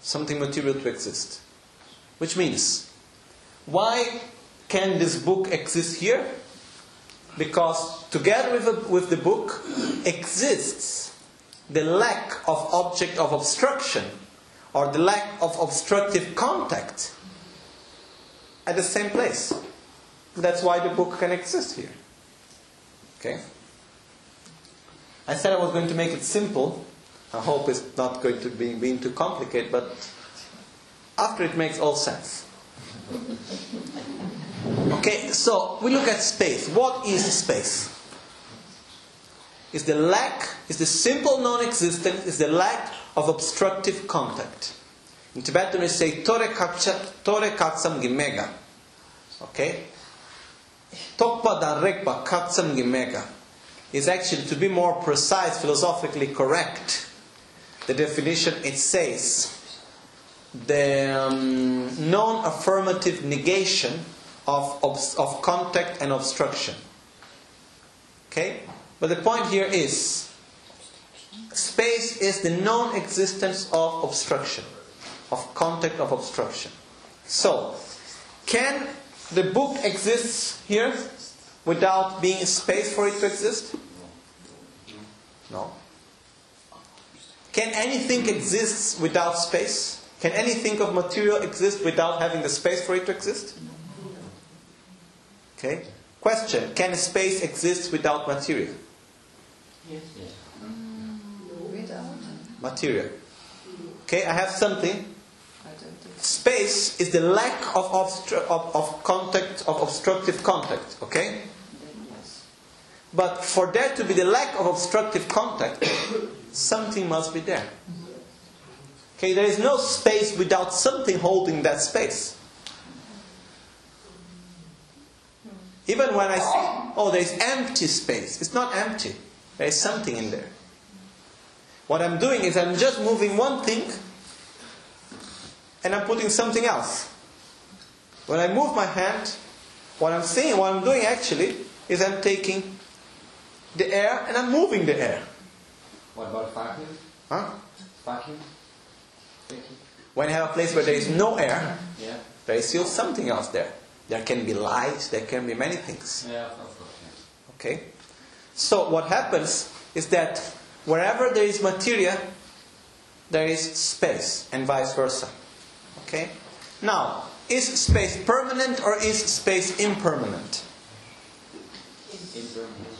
Speaker 1: Something material to exist. Which means, why can this book exist here? Because together with the, with the book exists the lack of object of obstruction or the lack of obstructive contact at the same place. That's why the book can exist here. Okay? I said I was going to make it simple. I hope it's not going to be being too complicated, but after it makes all sense. Okay, so we look at space. What is space? Is the lack, is the simple non-existence, is the lack of obstructive contact. In Tibetan we say tore katsam gimega. Okay? Tokpa dan rekpa katsam gimega is actually, to be more precise, philosophically correct. The definition it says the um, non affirmative negation of, of, of contact and obstruction. Okay? But the point here is space is the non existence of obstruction, of contact of obstruction. So, can the book exist here without being a space for it to exist? No. Can anything exist without space? Can anything of material exist without having the space for it to exist? Okay. Question Can space exist without material?
Speaker 4: Yes.
Speaker 5: Without?
Speaker 1: Material. Okay, I have something.
Speaker 5: I don't.
Speaker 1: Space is the lack of, obstru- of, of contact, of obstructive contact. Okay?
Speaker 5: Yes.
Speaker 1: But for there to be the lack of obstructive contact, something must be there. Mm-hmm. Okay, there is no space without something holding that space. Even when I say, oh, there is empty space, it's not empty. There is something in there. What I'm doing is I'm just moving one thing and I'm putting something else. When I move my hand, what I'm saying, what I'm doing actually, is I'm taking the air and I'm moving the air.
Speaker 4: What about vacuum?
Speaker 1: Huh?
Speaker 4: Vacuum?
Speaker 1: When you have a place where there is no air,
Speaker 4: Yeah.
Speaker 1: there is still something else there. There can be light, there can be many things.
Speaker 4: Yeah, of course.
Speaker 1: Okay? So what happens is that wherever there is materia, there is space, and vice versa. Okay? Now, is space permanent or is space impermanent?
Speaker 4: Impermanent.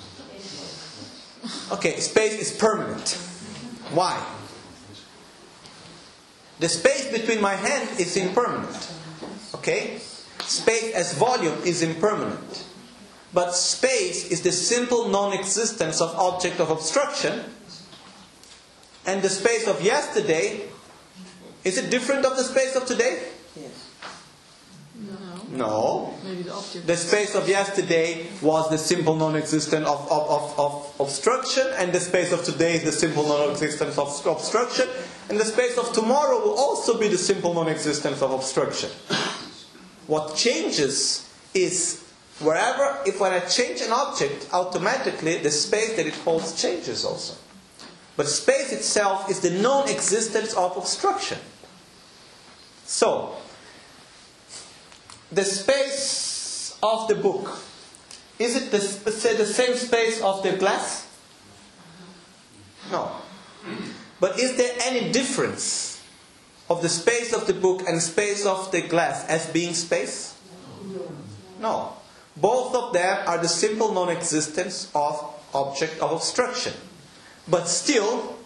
Speaker 1: Okay, space is permanent. Why? The space between my hand is impermanent. Okay? Space as volume is impermanent. But space is the simple non existence of object of obstruction. And the space of yesterday, is it different of the space of today?
Speaker 5: No. The object.
Speaker 1: The space of yesterday was the simple non-existence of, of, of, of obstruction, and the space of today is the simple non-existence of obstruction, and the space of tomorrow will also be the simple non-existence of obstruction. What changes is wherever, if when I change an object, automatically the space that it holds changes also. But space itself is the non-existence of obstruction. So, the space of the book, is it the, say the same space of the glass? No. But is there any difference of the space of the book and space of the glass as being space? No. Both of them are the simple non existence of object of obstruction. But still,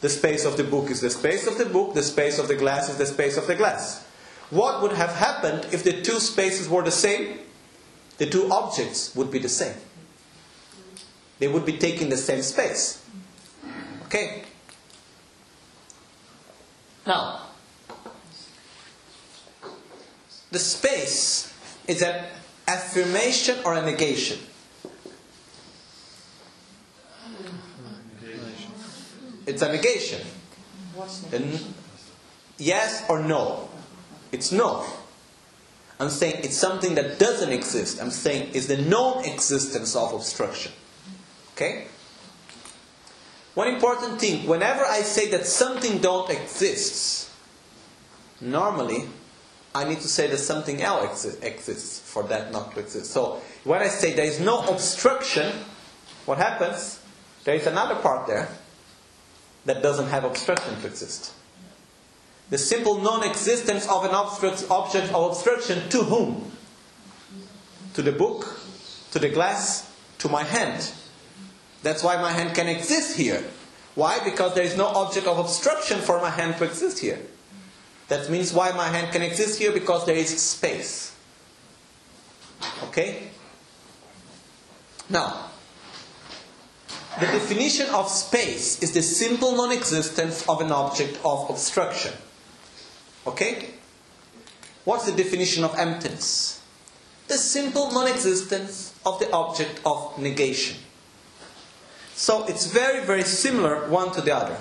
Speaker 1: the space of the book is the space of the book, the space of the glass is the space of the glass. What would have happened if the two spaces were the same? The two objects would be the same. They would be taking the same space. Okay? Now, the space is an affirmation or a negation. It's a negation.
Speaker 5: What's
Speaker 1: The n- yes or no? It's no. I'm saying it's something that doesn't exist. I'm saying it's the non existence of obstruction. Okay? One important thing whenever I say that something don't exist, normally I need to say that something else exi- exists for that not to exist. So when I say there is no obstruction, what happens? There is another part there that doesn't have obstruction to exist. The simple non existence of an object of obstruction to whom? To the book, to the glass, to my hand. That's why my hand can exist here. Why? Because there is no object of obstruction for my hand to exist here. That means why my hand can exist here because there is space. Okay? Now, the definition of space is the simple non existence of an object of obstruction. Okay? What's the definition of emptiness? The simple non existence of the object of negation. So it's very, very similar one to the other.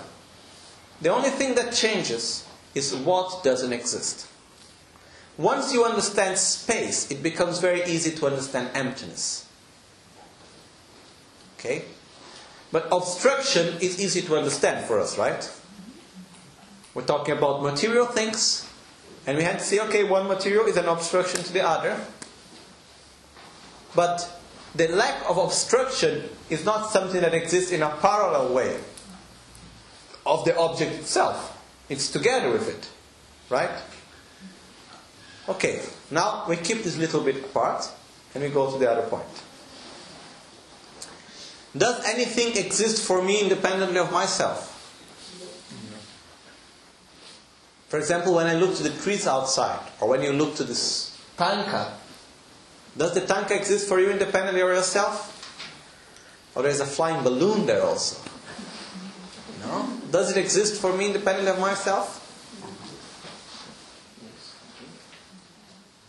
Speaker 1: The only thing that changes is what doesn't exist. Once you understand space, it becomes very easy to understand emptiness. Okay? But obstruction is easy to understand for us, right? We're talking about material things, and we had to say, okay, one material is an obstruction to the other. But the lack of obstruction is not something that exists in a parallel way of the object itself. It's together with it. Right? Okay, now we keep this little bit apart and we go to the other point. Does anything exist for me independently of myself? For example, when I look to the trees outside, or when you look to this tanka, does the tanka exist for you independently of yourself? Or there's a flying balloon there also? No? Does it exist for me independently of myself?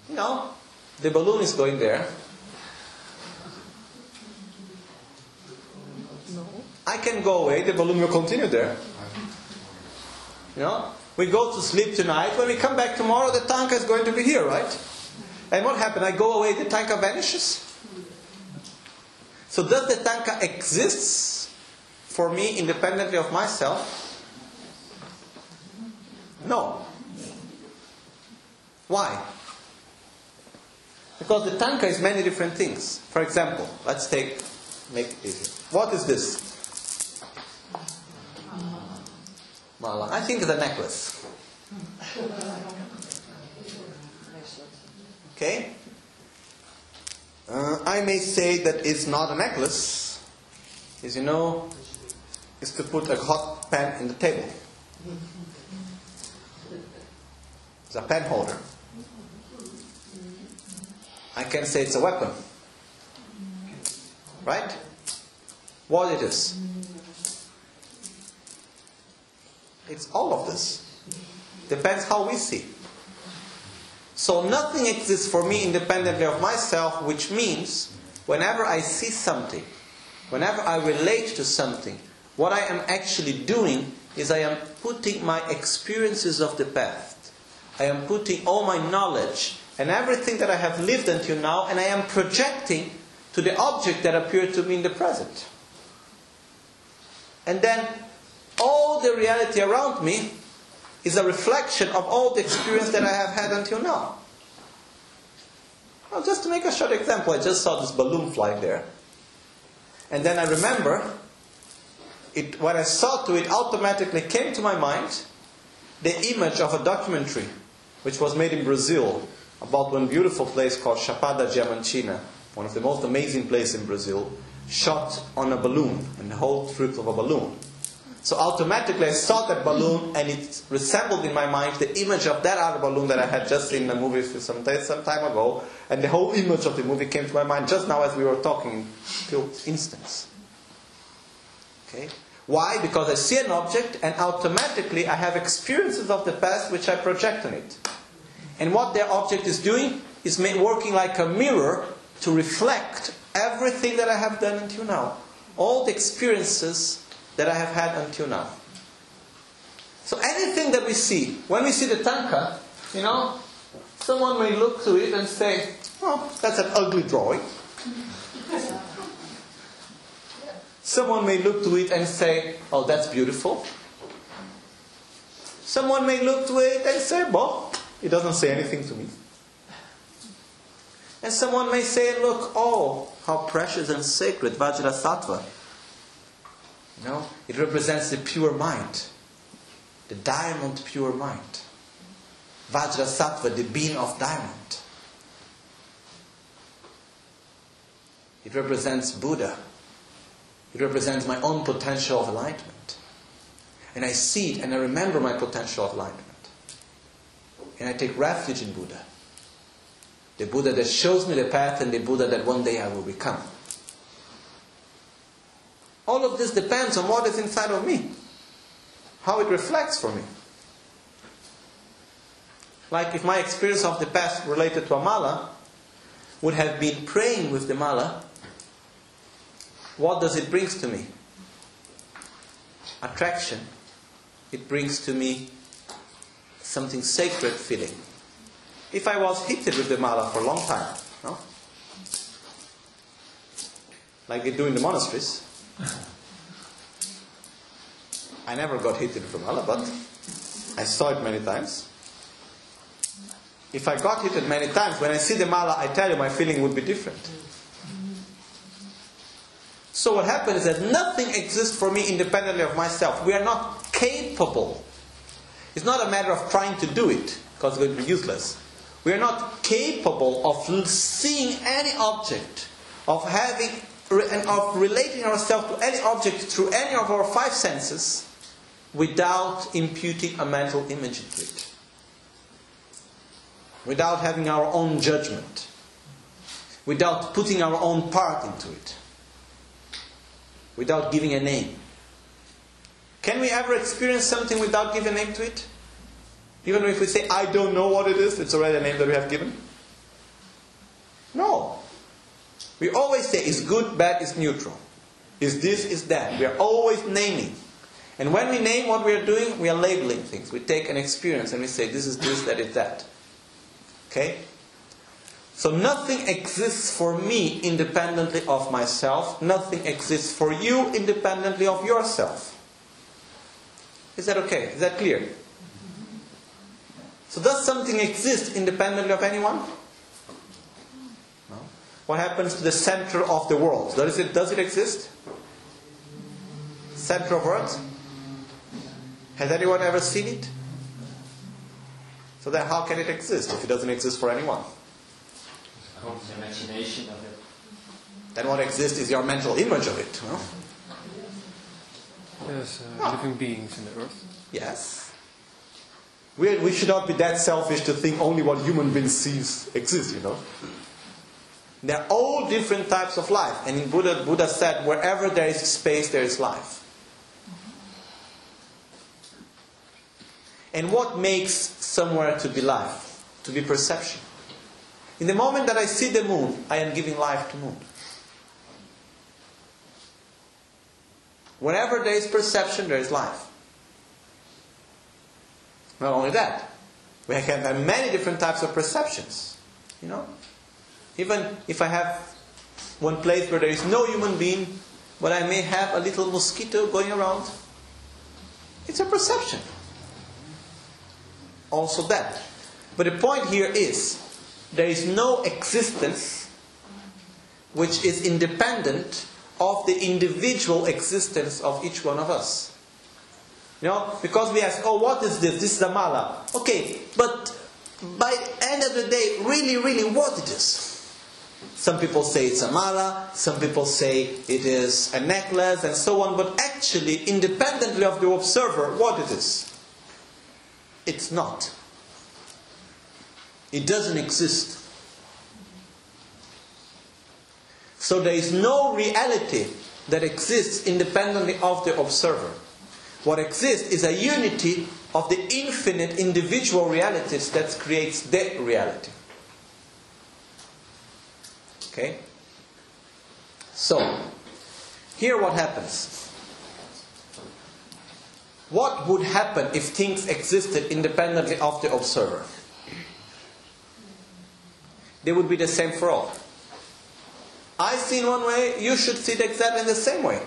Speaker 1: No. The balloon is going there.
Speaker 5: No.
Speaker 1: I I can go away, the balloon will continue there. You know? We go to sleep tonight. When we come back tomorrow, the tanka is going to be here, right? And what happened? I go away, the tanka vanishes. So does the tanka exist for me independently of myself? No. Why? Because the tanka is many different things. For example, let's take make it easy. What is this? Mala. I think it's a necklace. Okay? Uh, I may say that it's not a necklace. As you know, is to put a hot pan in the table. It's a pen holder. I can say it's a weapon. Right? What it is? It's all of this. Depends how we see. So nothing exists for me independently of myself, which means whenever I see something, whenever I relate to something, what I am actually doing is I am putting my experiences of the past, I am putting all my knowledge and everything that I have lived until now, and I am projecting to the object that appeared to me in the present. And then all the reality around me is a reflection of all the experience that I have had until now. Well, just to make a short example, I just saw this balloon flying there. And then I remember, it, when I saw to it, automatically came to my mind the image of a documentary which was made in Brazil about one beautiful place called Chapada Diamantina, one of the most amazing places in Brazil, shot on a balloon, and the whole trip of a balloon. So automatically I saw that balloon and it resembled in my mind the image of that other balloon that I had just seen in the movie some, time, some time ago. And the whole image of the movie came to my mind just now as we were talking, in a few instance. Okay? Why? Because I see an object and automatically I have experiences of the past which I project on it. And what that object is doing is working like a mirror to reflect everything that I have done until now. All the experiences that I have had until now. So anything that we see, when we see the tanka, you know, someone may look to it and say, oh, that's an ugly drawing. Someone may look to it and say, oh, that's beautiful. Someone may look to it and say, well, it doesn't say anything to me. And someone may say, look, oh, how precious and sacred Vajrasattva. You know, it represents the pure mind, the diamond pure mind. Vajrasattva, the beam of diamond. It represents Buddha. It represents my own potential of enlightenment. And I see it and I remember my potential of enlightenment. And I take refuge in Buddha. The Buddha that shows me the path and the Buddha that one day I will become. All of this depends on what is inside of me, how it reflects for me. Like if my experience of the past related to a mala would have been praying with the mala, what does it bring to me? Attraction. It brings to me something sacred feeling. If I was heated with the mala for a long time, no? like they do in the monasteries, I never got hit with the mala, but I saw it many times. If I got hit many times, when I see the mala, I tell you my feeling would be different. So what happens is that nothing exists for me independently of myself. We are not capable. It's not a matter of trying to do it, because it would be useless. We are not capable of seeing any object, of having and of relating ourselves to any object through any of our five senses without imputing a mental image to it. Without having our own judgment. Without putting our own part into it. Without giving a name. Can we ever experience something without giving a name to it? Even if we say, I don't know what it is, it's already a name that we have given? No. We always say it's good, bad, it's neutral. is this, is that. We are always naming. And when we name what we are doing, we are labeling things. We take an experience and we say, this is this, that is that. Okay? So nothing exists for me independently of myself. Nothing exists for you independently of yourself. Is that okay? Is that clear? So does something exist independently of anyone? No. What happens to the center of the world? Does it, does it exist? Center of Earth? Has anyone ever seen it? So then how can it exist if it doesn't exist for anyone?
Speaker 4: According to the imagination of it.
Speaker 1: Then what exists is your mental image of it. no?
Speaker 6: There's uh, living beings in the earth.
Speaker 1: Yes. We, we should not be that selfish to think only what human beings sees exists, you know. There are all different types of life. And in Buddha, Buddha said, wherever there is space, there is life. And what makes somewhere to be life? To be perception. In the moment that I see the moon, I am giving life to moon. Whenever there is perception, there is life. Not only that, we have many different types of perceptions. You know? Even if I have one place where there is no human being, but I may have a little mosquito going around, it's a perception. Also that. But the point here is there is no existence which is independent of the individual existence of each one of us. You know, because we ask, oh, what is this? This is a mala. Okay, but by the end of the day, really, really, what is? Some people say it's a mala, some people say it is a necklace, and so on, but actually, independently of the observer, what it is? It's not. It doesn't exist. So there is no reality that exists independently of the observer. What exists is a unity of the infinite individual realities that creates the reality. Okay? So, here what happens. What would happen if things existed independently of the observer? They would be the same for all. I see in one way, you should see it exactly the same way.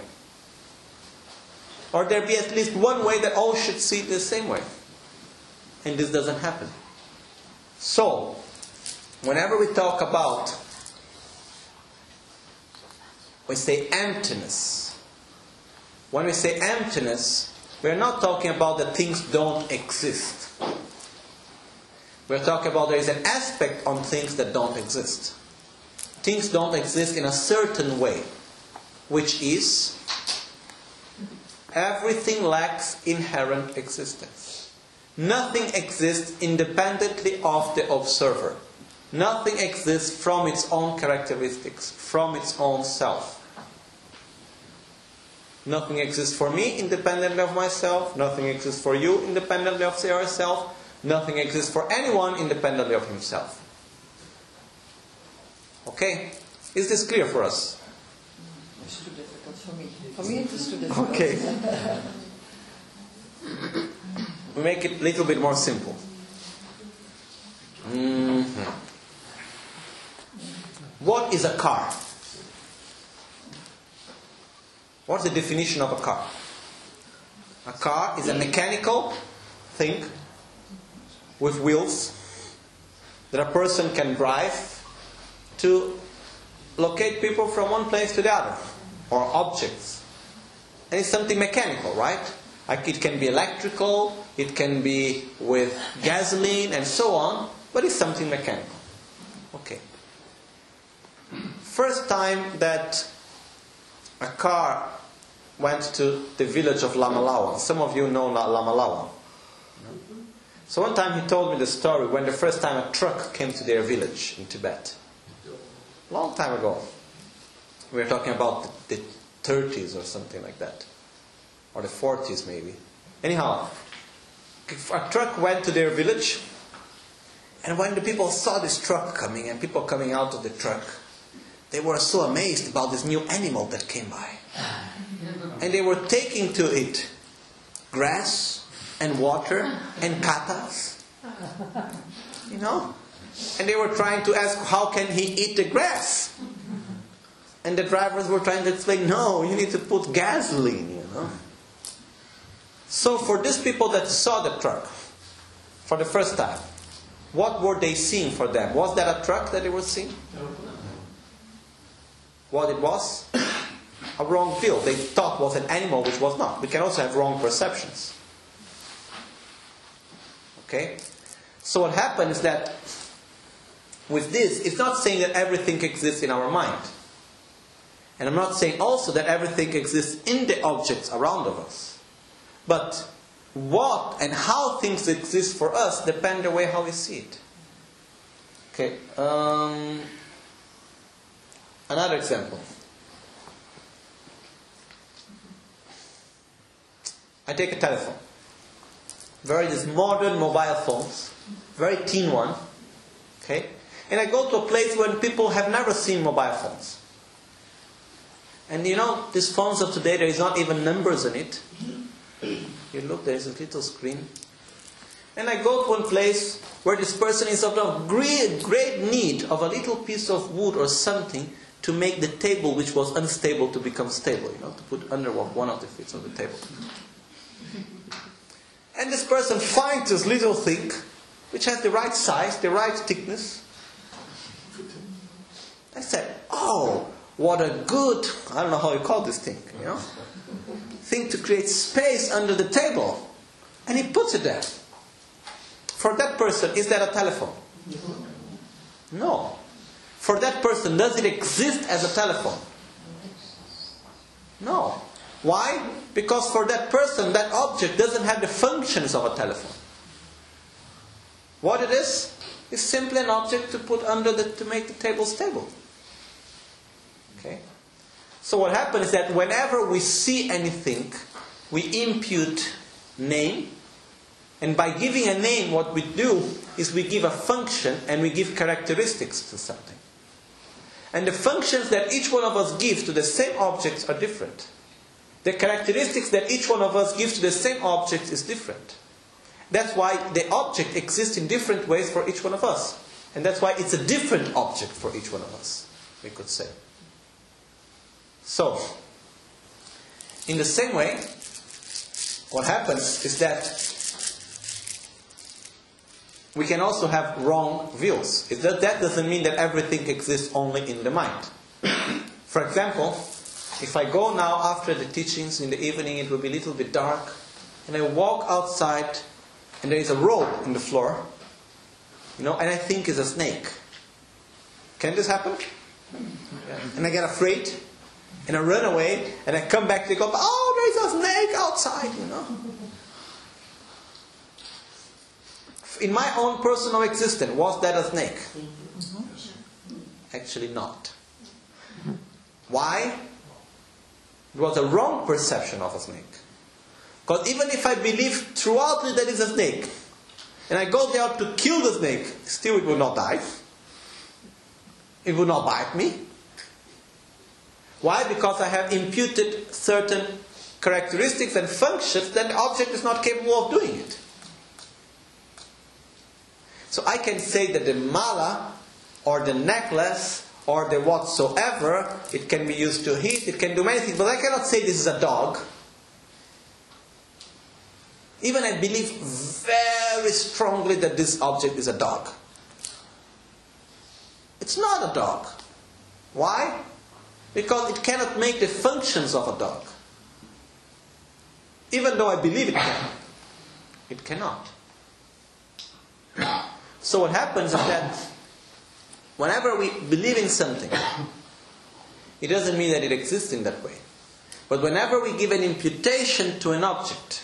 Speaker 1: Or there be at least one way that all should see it the same way. And this doesn't happen. So, whenever we talk about, we say emptiness. When we say emptiness, we're not talking about that things don't exist. We're talking about there is an aspect on things that don't exist. Things don't exist in a certain way, which is everything lacks inherent existence. Nothing exists independently of the observer. Nothing exists from its own characteristics, from its own self. Nothing exists for me independently of myself. Nothing exists for you independently of yourself. Nothing exists for anyone independently of himself. Okay? Is this clear for us?
Speaker 5: It's too difficult for me. For me, it is too difficult.
Speaker 1: Okay. we make it a little bit more simple. Mhm. What is a car? What's the definition of a car? A car is a mechanical thing with wheels that a person can drive to locate people from one place to the other, or objects. And it's something mechanical, right? Like it can be electrical, it can be with gasoline, and so on, but it's something mechanical. Okay. First time that a car went to the village of Lamalawan. Some of you know La- Lamalawan. So one time he told me the story when the first time a truck came to their village in Tibet. Long time ago. We are talking about the, the 30s or something like that. Or the 40s maybe. Anyhow, a truck went to their village. And when the people saw this truck coming and people coming out of the truck, they were so amazed about this new animal that came by. and they were taking to it grass and water and katas. You know? And they were trying to ask, how can he eat the grass? And the drivers were trying to explain, no, you need to put gasoline, you know. So for these people that saw the truck for the first time, what were they seeing for them? Was that a truck that they were seeing? What it was? A wrong view. They thought was an animal which was not. We can also have wrong perceptions. Okay? So what happens is that with this, it's not saying that everything exists in our mind. And I'm not saying also that everything exists in the objects around of us. But what and how things exist for us depend the way how we see it. Okay. Um, another example. I take a telephone. Very these modern mobile phones, very thin one. Okay? And I go to a place where people have never seen mobile phones. And you know, these phones of today, there is not even numbers in it. You look, there is a little screen. And I go to one place where this person is of great, great need of a little piece of wood or something to make the table which was unstable to become stable, you know, to put under one of the feet on the table. And this person finds this little thing which has the right size, the right thickness. I said, Oh, what a good, I don't know how you call this thing, you know, thing to create space under the table. And he puts it there. For that person, is that a telephone? No. For that person, does it exist as a telephone? No. Why? Because for that person, that object doesn't have the functions of a telephone. What it is, is simply an object to put under the, to make the table stable. Okay? So what happens is that whenever we see anything, we impute name, and by giving a name, what we do is we give a function and we give characteristics to something. And the functions that each one of us gives to the same objects are different. The characteristics that each one of us gives to the same object is different. That's why the object exists in different ways for each one of us. And that's why it's a different object for each one of us, we could say. So, in the same way, what happens is that we can also have wrong views. That, doesn't mean that everything exists only in the mind. For example, if I go now after the teachings in the evening, it will be a little bit dark, and I walk outside, and there is a rope in the floor, you know, and I think it's a snake. Can this happen? And I get afraid, and I run away, and I come back to go, oh, there's a snake outside, you know. In my own personal existence, was that a snake? Actually, not. Why? It was a wrong perception of a snake. Because even if I believe throughout that it's a snake, and I go there to kill the snake, still it will not die. It will not bite me. Why? Because I have imputed certain characteristics and functions that the object is not capable of doing it. So I can say that the mala or the necklace or the whatsoever, it can be used to hit, it can do many things, but I cannot say this is a dog. Even I believe very strongly that this object is a dog. It's not a dog. Why? Because it cannot make the functions of a dog. Even though I believe it can. It cannot. So what happens is that whenever we believe in something, it doesn't mean that it exists in that way. But whenever we give an imputation to an object,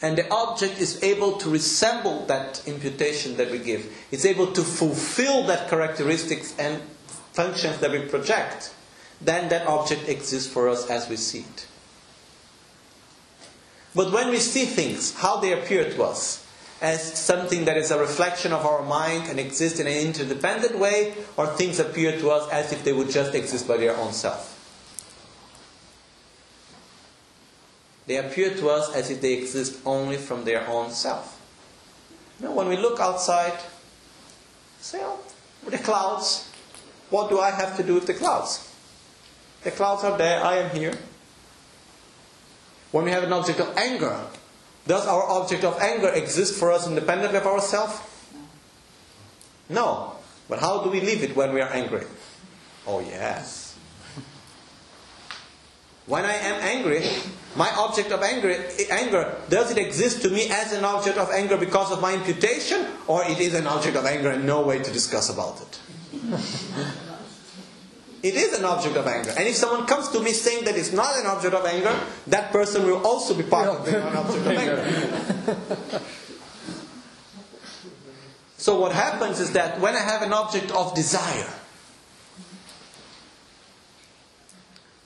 Speaker 1: and the object is able to resemble that imputation that we give, it's able to fulfill that characteristics and functions that we project, then that object exists for us as we see it. But when we see things, how they appear to us, as something that is a reflection of our mind and exists in an interdependent way, or things appear to us as if they would just exist by their own self. They appear to us as if they exist only from their own self. You know, when we look outside, say, oh, the clouds, what do I have to do with the clouds? The clouds are there, I am here. When we have an object of anger, does our object of anger exist for us independently of ourselves? No. But how do we leave it when we are angry? Oh, yes. When I am angry, my object of anger, anger, does it exist to me as an object of anger because of my imputation, or it is an object of anger and no way to discuss about it? it is an object of anger. And if someone comes to me saying that it's not an object of anger, that person will also be part of being an object of anger. so what happens is that when I have an object of desire,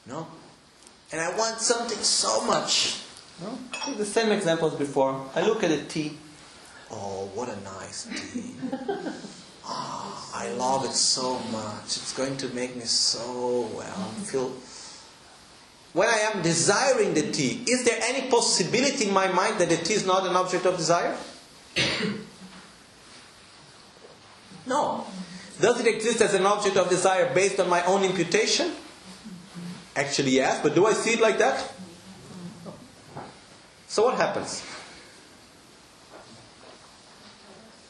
Speaker 1: no, and I want something so much, no, the same example as before. I look at a tea. Oh, what a nice tea. Oh, I love it so much. It's going to make me so well. Feel. When I am desiring the tea, is there any possibility in my mind that the tea is not an object of desire? no. Does it exist as an object of desire based on my own imputation? Actually, yes, but do I see it like that? So what happens?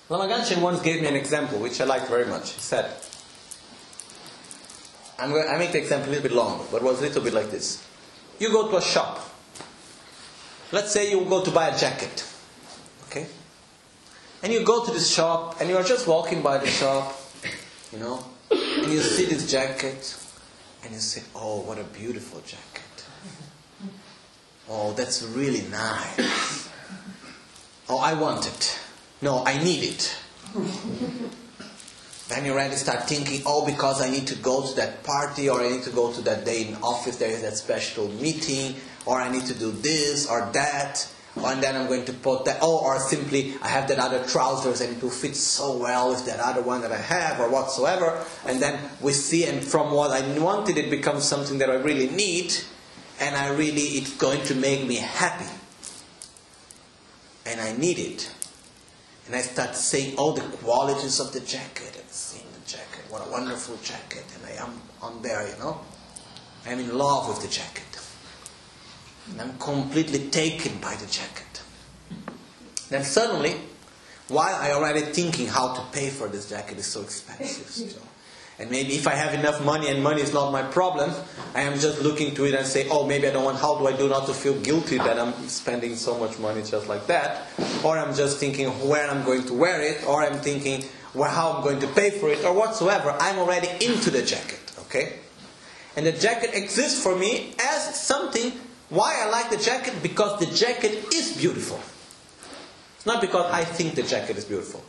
Speaker 1: Lama Gangchen once gave me an example which I liked very much. He said, I'm going, I make the example a little bit long, but it was a little bit like this. You go to a shop. Let's say you go to buy a jacket. Okay? And you go to this shop and you are just walking by the shop, you know, and you see this jacket and you say, Oh, what a beautiful jacket. Oh, that's really nice. Oh, I want it. No, I need it. then you already start thinking, oh, because I need to go to that party, or I need to go to that day in office, there is that special meeting, or I need to do this or that, and then I'm going to put that, oh, or simply I have that other trousers and it will fit so well with that other one that I have, or whatsoever. And then we see, and from what I wanted, it becomes something that I really need, and I really, it's going to make me happy. And I need it. And I start saying all the qualities of the jacket and seeing the jacket. What a wonderful jacket. And I am on there, you know. I am in love with the jacket. And I'm completely taken by the jacket. Then suddenly, while I already thinking how to pay for this jacket is so expensive. And maybe if I have enough money and money is not my problem, I am just looking to it and say, oh, maybe I don't want, how do I do not to feel guilty that I'm spending so much money just like that? Or I'm just thinking where I'm going to wear it, or I'm thinking well, how I'm going to pay for it, or whatsoever. I'm already into the jacket, okay? And the jacket exists for me as something. Why I like the jacket? Because the jacket is beautiful. It's not because I think the jacket is beautiful.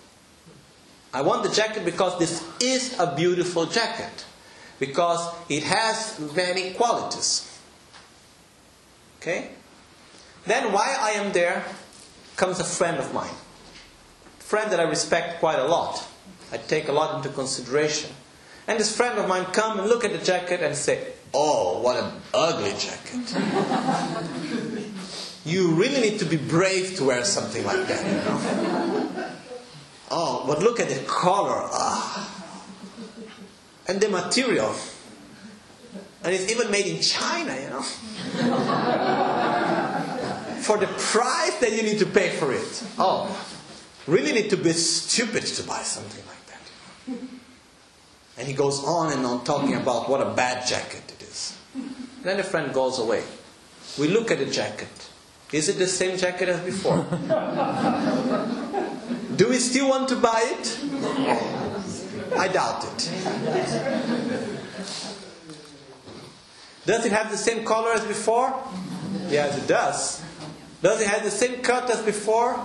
Speaker 1: I want the jacket because this is a beautiful jacket. Because it has many qualities. Okay? Then while I am there, comes a friend of mine. Friend that I respect quite a lot. I take a lot into consideration. And this friend of mine come and look at the jacket and say, Oh, what an ugly jacket. you really need to be brave to wear something like that, you know. Oh, but look at the color. Ah. And the material. And it's even made in China, you know. for the price that you need to pay for it. Oh, really need to be stupid to buy something like that. And he goes on and on talking about what a bad jacket it is. Then the friend goes away. We look at the jacket. Is it the same jacket as before? Do we still want to buy it? I doubt it. Does it have the same color as before? Yes, it does. Does it have the same cut as before?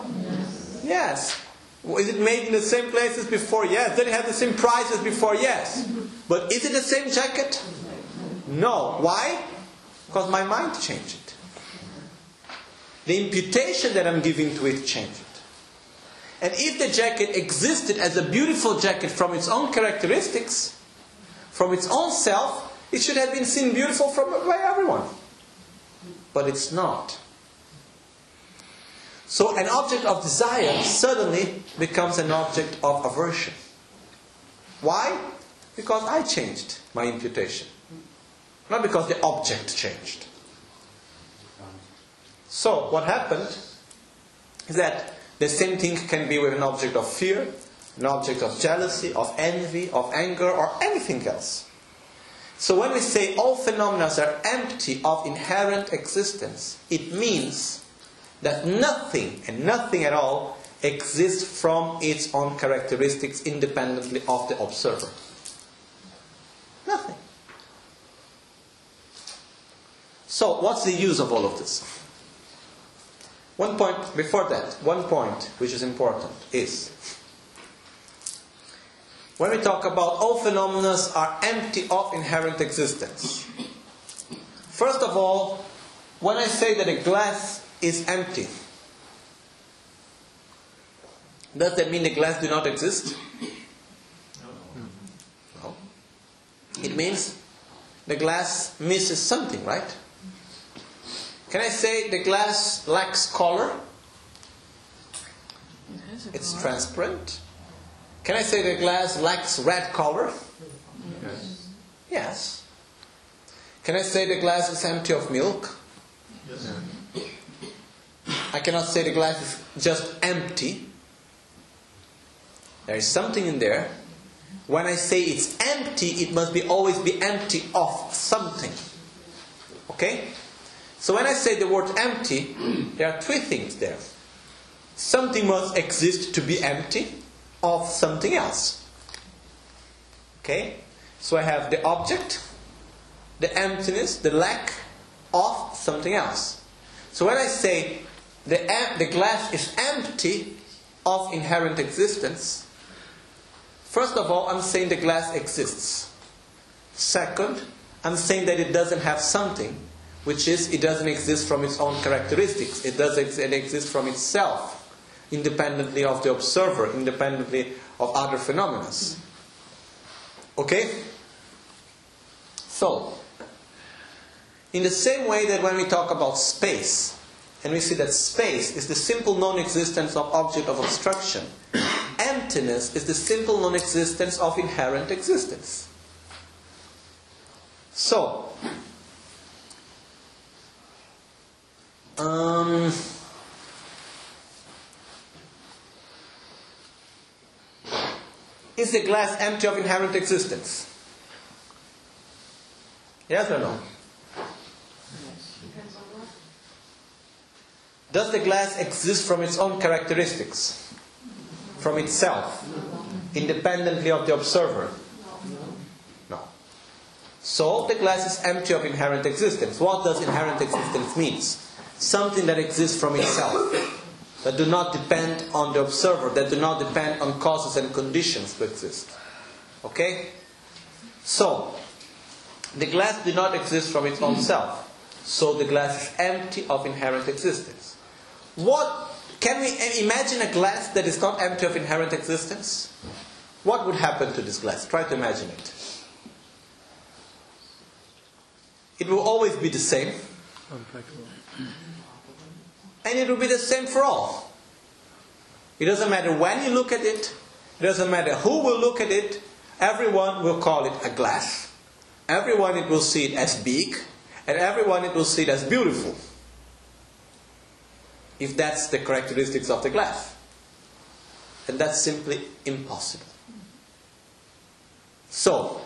Speaker 1: Yes. Is it made in the same place as before? Yes. Does it have the same price as before? Yes. But is it the same jacket? No. Why? Because my mind changed. The imputation that I'm giving to it changed. And if the jacket existed as a beautiful jacket from its own characteristics, from its own self, it should have been seen beautiful from, by everyone. But it's not. So an object of desire suddenly becomes an object of aversion. Why? Because I changed my imputation. Not because the object changed. So what happened is that the same thing can be with an object of fear, an object of jealousy, of envy, of anger, or anything else. So when we say all phenomena are empty of inherent existence, it means that nothing and nothing at all exists from its own characteristics independently of the observer. Nothing. So, what's the use of all of this? One point before that, one point which is important is when we talk about all phenomena are empty of inherent existence. First of all, when I say that a glass is empty, does that mean the glass do not exist? No. It means the glass misses something, right? Can I say the glass lacks color? It's transparent. Can I say the glass lacks red color?
Speaker 6: Yes.
Speaker 1: Yes. Can I say the glass is empty of milk?
Speaker 2: Yes.
Speaker 1: I cannot say the glass is just empty. There is something in there. When I say it's empty, it must be always be empty of something. Okay? So when I say the word empty, there are three things there. Something must exist to be empty of something else. Okay? So I have the object, the emptiness, the lack of something else. So when I say the, the glass is empty of inherent existence, first of all, I'm saying the glass exists. Second, I'm saying that it doesn't have something, which is it doesn't exist from its own characteristics. It does ex- it exist from itself, independently of the observer, independently of other phenomena. Okay? So, in the same way that when we talk about space, and we see that space is the simple non existence of object of obstruction, emptiness is the simple non existence of inherent existence. So, um, is the glass empty of inherent existence? Yes or no? Does the glass exist from its own characteristics? From itself? Independently of the observer? No. So the glass is empty of inherent existence. What does inherent existence mean? Something that exists from itself. That do not depend on the observer, that do not depend on causes and conditions to exist. Okay? So, the glass do not exist from its own self. So the glass is empty of inherent existence. What can we imagine a glass that is not empty of inherent existence? What would happen to this glass? Try to imagine it. It will always be the same. And it will be the same for all. It doesn't matter when you look at it, it doesn't matter who will look at it, everyone will call it a glass. Everyone it will see it as big, and everyone it will see it as beautiful. If that's the characteristics of the glass. And that's simply impossible. So,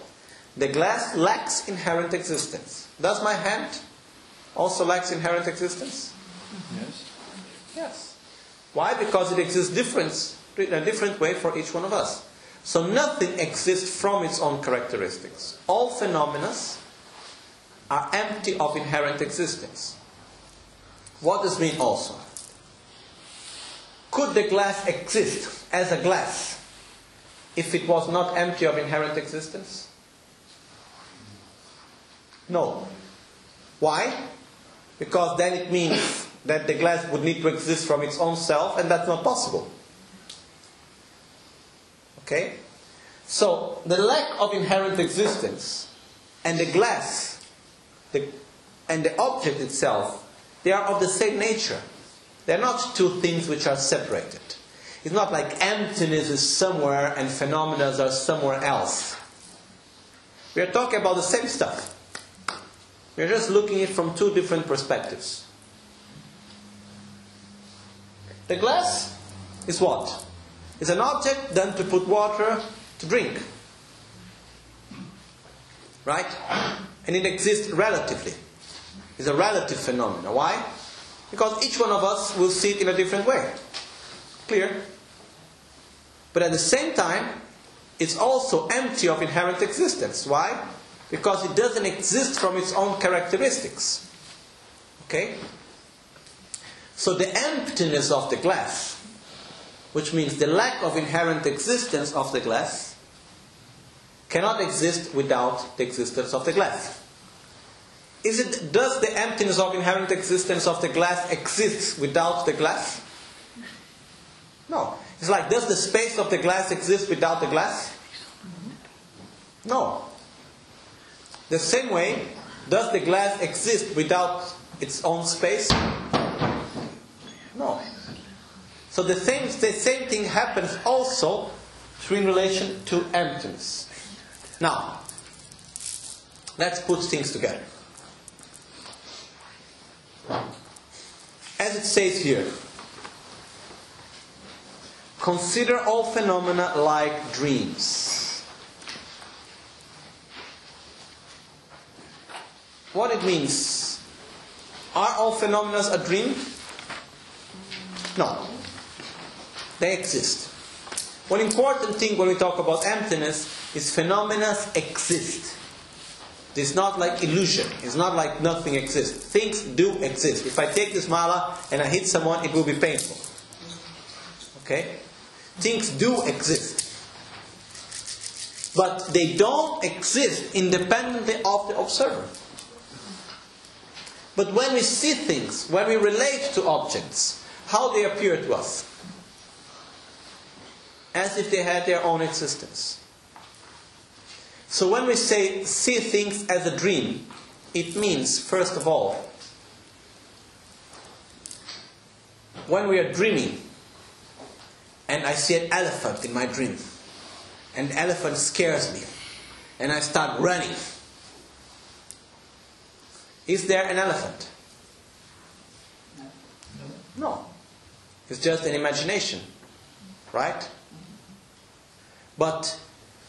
Speaker 1: the glass lacks inherent existence. Does my hand also lacks inherent existence?
Speaker 6: Yes.
Speaker 1: Yes. Why? Because it exists different, in a different way for each one of us. So nothing exists from its own characteristics. All phenomena are empty of inherent existence. What does mean also? Could the glass exist as a glass if it was not empty of inherent existence? No. Why? Because then it means that the glass would need to exist from its own self, and that's not possible. Okay? So, the lack of inherent existence and the glass the, and the object itself, they are of the same nature. They're not two things which are separated. It's not like emptiness is somewhere and phenomena are somewhere else. We are talking about the same stuff. We are just looking at it from two different perspectives. The glass is what? It's an object done to put water to drink. Right? And it exists relatively. It's a relative phenomenon. Why? Because each one of us will see it in a different way. Clear? But at the same time, it's also empty of inherent existence. Why? Because it doesn't exist from its own characteristics. Okay? So the emptiness of the glass, which means the lack of inherent existence of the glass, cannot exist without the existence of the glass. Is it, does the emptiness of inherent existence of the glass exist without the glass? No. It's like, does the space of the glass exist without the glass? No. The same way, does the glass exist without its own space? No. So the same, the same thing happens also in relation to emptiness. Now, let's put things together. As it says here, consider all phenomena like dreams. What it means? Are all phenomena a dream? No. They exist. One important thing when we talk about emptiness is phenomena exist. It's not like illusion. It's not like nothing exists. Things do exist. If I take this mala and I hit someone, it will be painful. Okay? Things do exist. But they don't exist independently of the observer. But when we see things, when we relate to objects, how they appear to us? As if they had their own existence. So when we say see things as a dream, it means, first of all, when we are dreaming, and I see an elephant in my dream, and the elephant scares me, and I start running. Is there an elephant? No. It's just an imagination. Right? But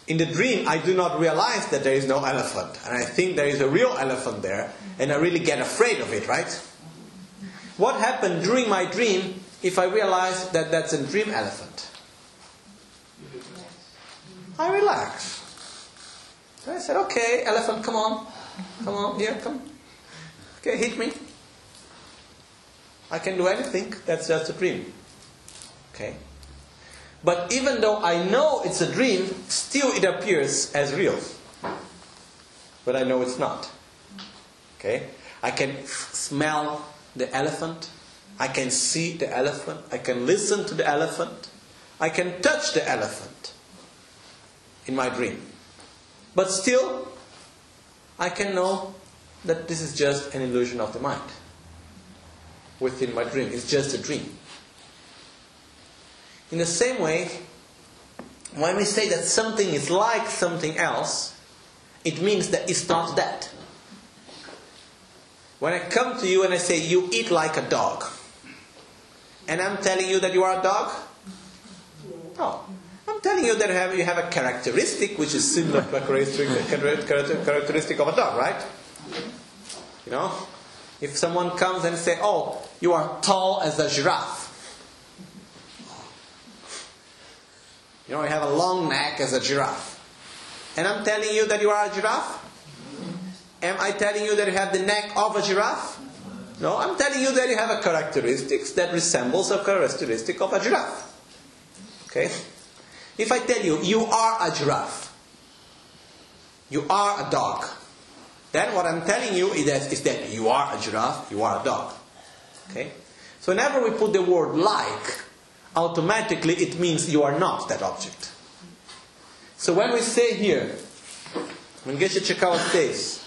Speaker 1: in the dream, I do not realize that there is no elephant. And I think there is a real elephant there, and I really get afraid of it, right? What happened during my dream if I realize that that's a dream elephant? I relax. I said, okay, elephant, come on. Come on, here, come. Okay, hit me. I can do anything. That's just a dream. Okay? But even though I know it's a dream, still it appears as real. But I know it's not. Okay? I can smell the elephant. I can see the elephant. I can listen to the elephant. I can touch the elephant in my dream. But still, I can know that this is just an illusion of the mind within my dream. It's just a dream. In the same way, when we say that something is like something else, it means that it's not that. When I come to you and I say, You eat like a dog, and I'm telling you that you are a dog? No. Oh. I'm telling you that you have a characteristic which is similar to a characteristic of a dog, right? You know? If someone comes and say, "Oh, you are tall as a giraffe," you know, you have a long neck as a giraffe, and I'm telling you that you are a giraffe. Am I telling you that you have the neck of a giraffe? No, I'm telling you that you have a characteristics that resembles a characteristic of a giraffe. Okay? If I tell you you are a giraffe, you are a dog, then what I'm telling you is that, is that you are a giraffe, you are a dog. Okay? So whenever we put the word like, automatically it means you are not that object. So when we say here, when Geshe Chekawa says,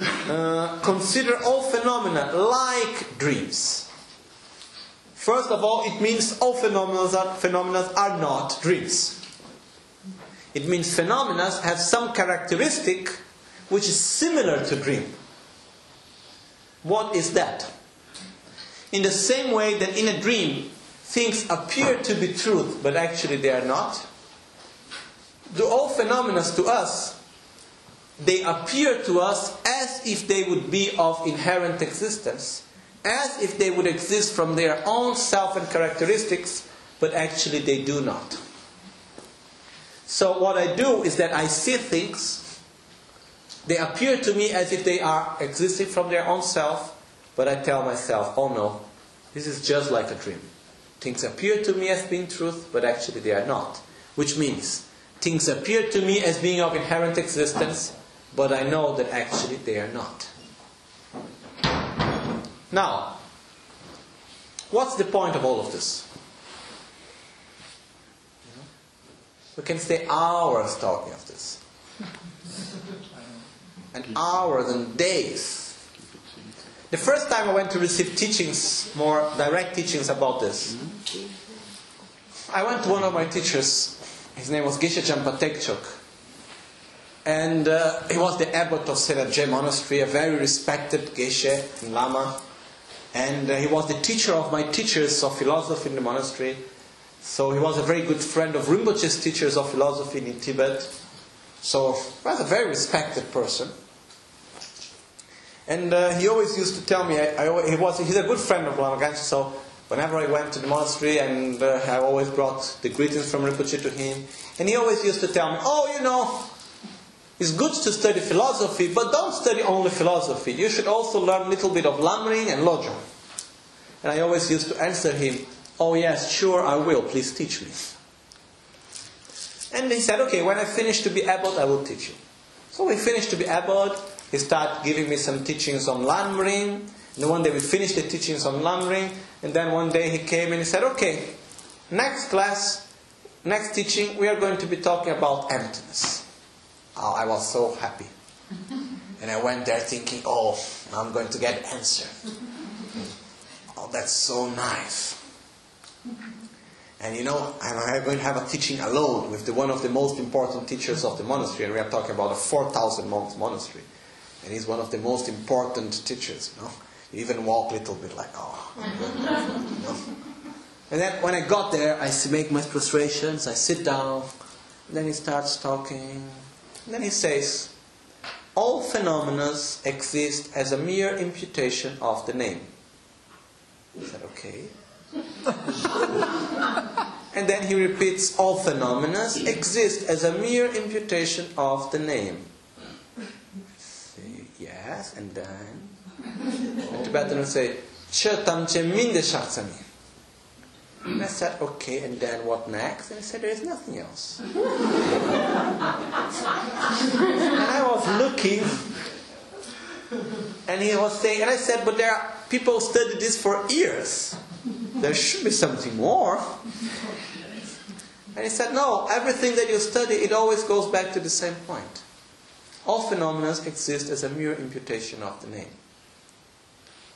Speaker 1: uh, consider all phenomena like dreams. First of all, it means all phenomena are, phenomena are not dreams. It means phenomena have some characteristic which is similar to dream. What is that? In the same way that in a dream, things appear to be truth, but actually they are not, do all phenomena to us, they appear to us as if they would be of inherent existence, as if they would exist from their own self and characteristics, but actually they do not. So, what I do is that I see things, they appear to me as if they are existing from their own self, but I tell myself, oh no, this is just like a dream. Things appear to me as being truth, but actually they are not. Which means, things appear to me as being of inherent existence, but I know that actually they are not. Now, what's the point of all of this? We can stay hours talking of this. And hours and days. The first time I went to receive teachings, more direct teachings about this, I went to one of my teachers. His name was Geshe Jampa Tegchok. And uh, he was the abbot of Sera Je Monastery, a very respected Geshe in Lama. And uh, he was the teacher of my teachers of philosophy in the monastery. So he was a very good friend of Rinpoche's teachers of philosophy in Tibet. So he was a very respected person. And uh, he always used to tell me, I, I, he was, he's a good friend of Lama so whenever I went to the monastery and uh, I always brought the greetings from Rinpoche to him, and he always used to tell me, oh, you know, it's good to study philosophy, but don't study only philosophy. You should also learn a little bit of Lamrim and Lojong. And I always used to answer him, oh yes, sure, I will, please teach me. And he said, okay, when I finish to be abbot, I will teach you. So we finished to be abbot, he started giving me some teachings on Lamrim. And one day we finished the teachings on Lamrim. And then one day he came and he said, okay, next class, next teaching, we are going to be talking about emptiness. Oh, I was so happy. And I went there thinking, oh, I'm going to get an answer. Oh, that's so nice. And you know, I'm going to have a teaching alone with the, one of the most important teachers of the monastery, and we are talking about a 4,000 monks monastery. And he's one of the most important teachers, you know. You even walk a little bit like, oh. You know? And then when I got there, I make my prostrations, I sit down, then he starts talking. then he says, all phenomena exist as a mere imputation of the name. I said, okay. and then he repeats, all phenomena exist as a mere imputation of the name. Yes, and then the Tibetan will say, Chetam che minde shaksami. And I said, okay, and then what next? And he said, there is nothing else. and I was looking, and he was saying, and I said, but there are people study this for years. There should be something more. And he said, no, everything that you study, it always goes back to the same point. All phenomena exist as a mere imputation of the name.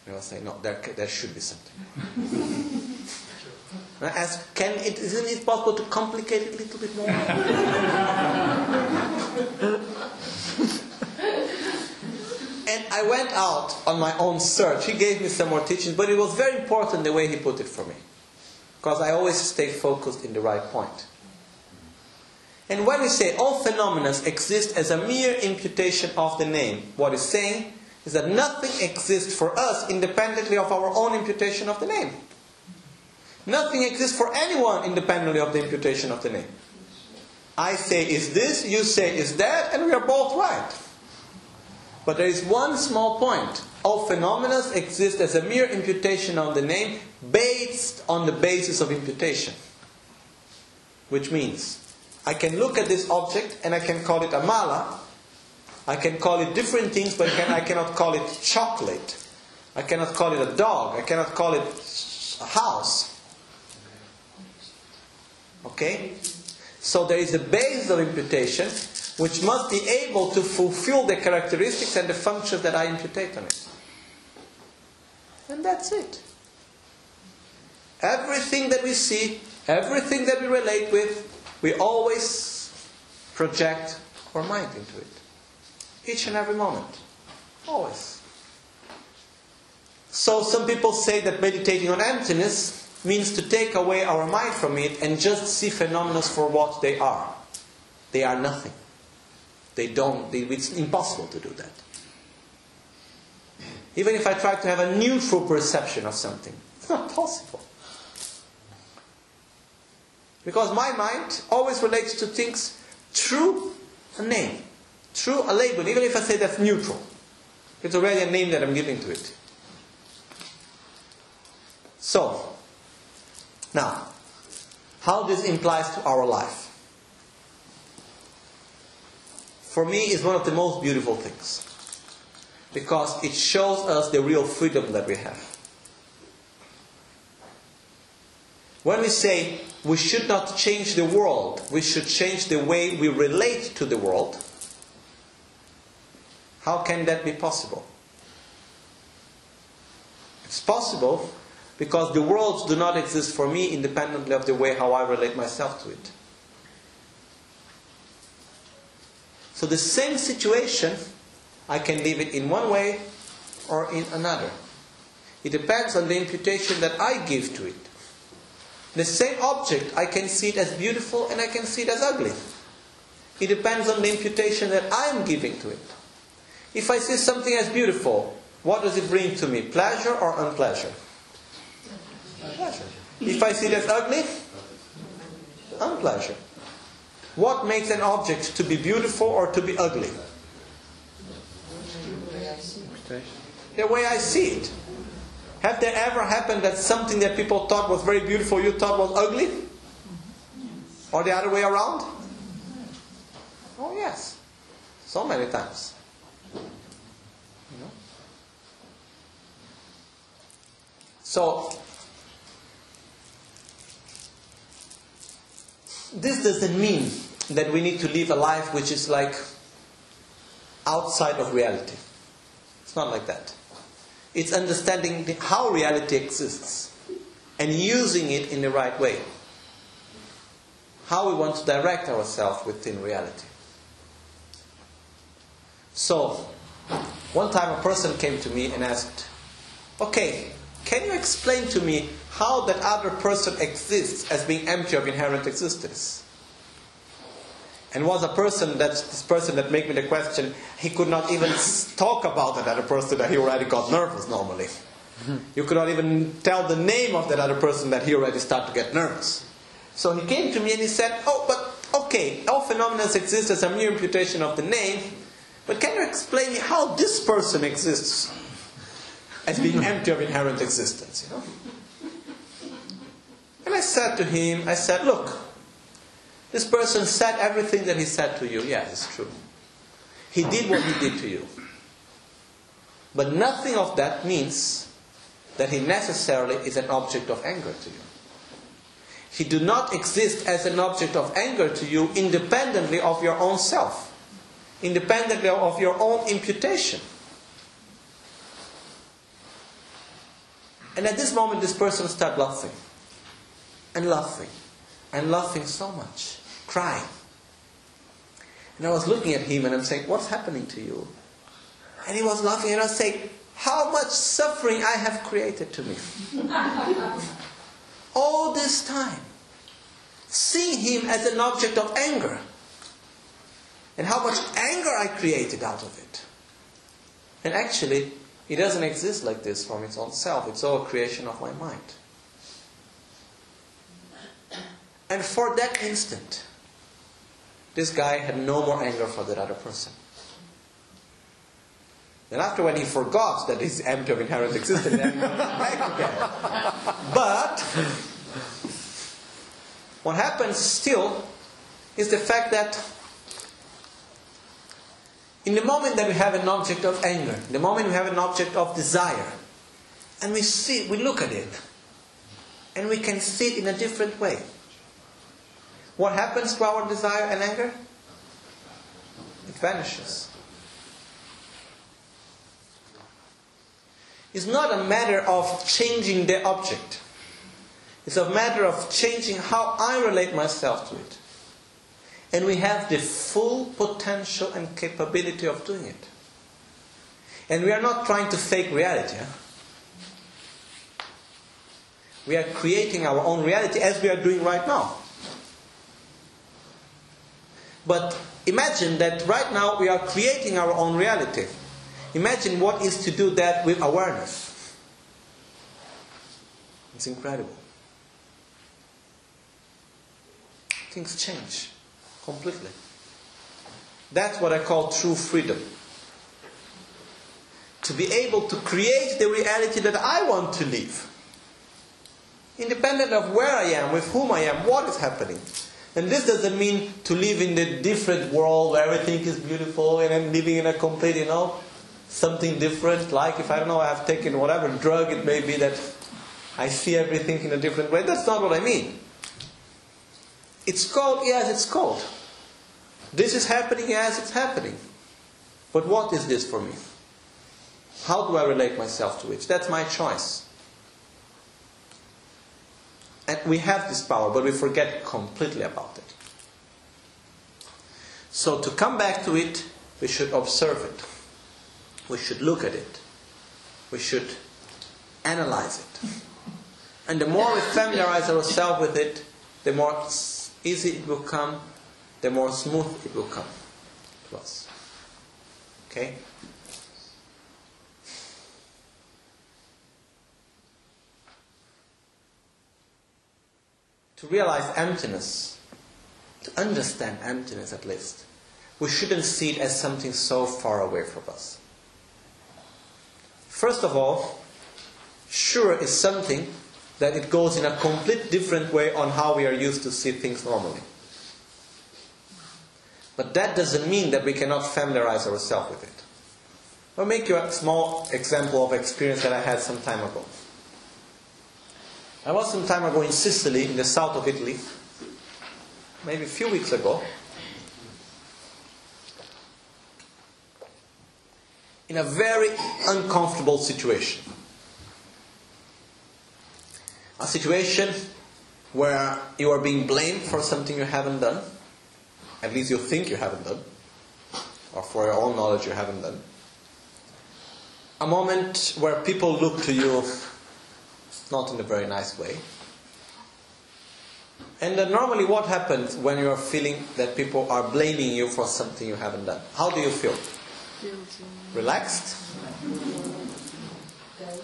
Speaker 1: You I was saying, no, there, there should be something. I asked, can it, isn't it possible to complicate it a little bit more? and I went out on my own search. He gave me some more teachings, but it was very important the way he put it for me. Because I always stay focused in the right point. And when we say all phenomena exist as a mere imputation of the name, what it's saying is that nothing exists for us independently of our own imputation of the name. Nothing exists for anyone independently of the imputation of the name. I say is this, you say is that, and we are both right. But there is one small point. All phenomena exist as a mere imputation of the name based on the basis of imputation. Which means I can look at this object and I can call it a mala. I can call it different things, but I cannot call it chocolate. I cannot call it a dog. I cannot call it a house. Okay? So there is a base of imputation which must be able to fulfill the characteristics and the functions that I imputate on it. And that's it. Everything that we see, everything that we relate with, we always project our mind into it. Each and every moment. Always. So some people say that meditating on emptiness means to take away our mind from it and just see phenomena for what they are. They are nothing. They don't, they, it's impossible to do that. Even if I try to have a neutral perception of something, it's not possible. Because my mind always relates to things through a name, through a label, even if I say that's neutral. It's already a name that I'm giving to it. So, now, how this implies to our life. For me, is one of the most beautiful things. Because it shows us the real freedom that we have. When we say we should not change the world, we should change the way we relate to the world, how can that be possible? It's possible because the worlds do not exist for me independently of the way how I relate myself to it. So the same situation, I can live it in one way or in another. It depends on the imputation that I give to it. The same object, I can see it as beautiful and I can see it as ugly. It depends on the imputation that I'm giving to it. If I see something as beautiful, what does it bring to me? Pleasure or unpleasure? Pleasure. If I see it as ugly, unpleasure. What makes an object to be beautiful or to be ugly? The way I see it. Have there ever happened that something that people thought was very beautiful you thought was ugly? Or the other way around? Oh, yes. So many times. You know? So, this doesn't mean that we need to live a life which is like outside of reality. It's not like that. It's understanding the, how reality exists and using it in the right way. How we want to direct ourselves within reality. So, one time a person came to me and asked, Okay, can you explain to me how that other person exists as being empty of inherent existence? And was a person that this person that made me the question, he could not even talk about that other person that he already got nervous normally. You could not even tell the name of that other person that he already started to get nervous. So he came to me and he said, Oh, but okay, all phenomena exist as a mere imputation of the name, but can you explain me how this person exists as being empty of inherent existence, you know? And I said to him, I said, look, this person said everything that he said to you. Yes, it's true. He did what he did to you. But nothing of that means that he necessarily is an object of anger to you. He do not exist as an object of anger to you independently of your own self, independently of your own imputation. And at this moment, this person started laughing and laughing and laughing so much, crying. And I was looking at him and I'm saying, What's happening to you? And he was laughing and I was saying, How much suffering I have created to me. All this time. Seeing him as an object of anger. And how much anger I created out of it. And actually, it doesn't exist like this from its own self. It's all a creation of my mind. And for that instant, this guy had no more anger for that other person. Then after when he forgot that he's empty of inherent existence, then back again. But what happens still is the fact that in the moment that we have an object of anger, the moment we have an object of desire, and we see, we look at it, and we can see it in a different way. What happens to our desire and anger? It vanishes. It's not a matter of changing the object. It's a matter of changing how I relate myself to it. And we have the full potential and capability of doing it. And we are not trying to fake reality. Huh? We are creating our own reality as we are doing right now. But imagine that right now we are creating our own reality. Imagine what is to do that with awareness. It's incredible. Things change completely. That's what I call true freedom. To be able to create the reality that I want to live. Independent of where I am, with whom I am, what is happening. And this doesn't mean to live in the different world where everything is beautiful and I'm living in a complete, you know, something different. Like if I don't know, I have taken whatever drug it may be that I see everything in a different way. That's not what I mean. It's called, yes, it's called. This is happening as it's happening. But what is this for me? How do I relate myself to it? That's my choice. And we have this power, but we forget completely about it. So to come back to it, we should observe it. We should look at it. We should analyze it. And the more we familiarize ourselves with it, the more easy it will come, the more smooth it will come to us. Okay? To realize emptiness, to understand emptiness at least, we shouldn't see it as something so far away from us. First of all, sure is something that it goes in a complete different way on how we are used to see things normally. But that doesn't mean that we cannot familiarize ourselves with it. I'll make you a small example of experience that I had some time ago. I was some time ago in Sicily, in the south of Italy, maybe a few weeks ago, in a very uncomfortable situation. A situation where you are being blamed for something you haven't done, at least you think you haven't done, or for your own knowledge you haven't done. A moment where people look to you not in a very nice way. And then normally, what happens when you are feeling that people are blaming you for something you haven't done? How do you feel? Relaxed?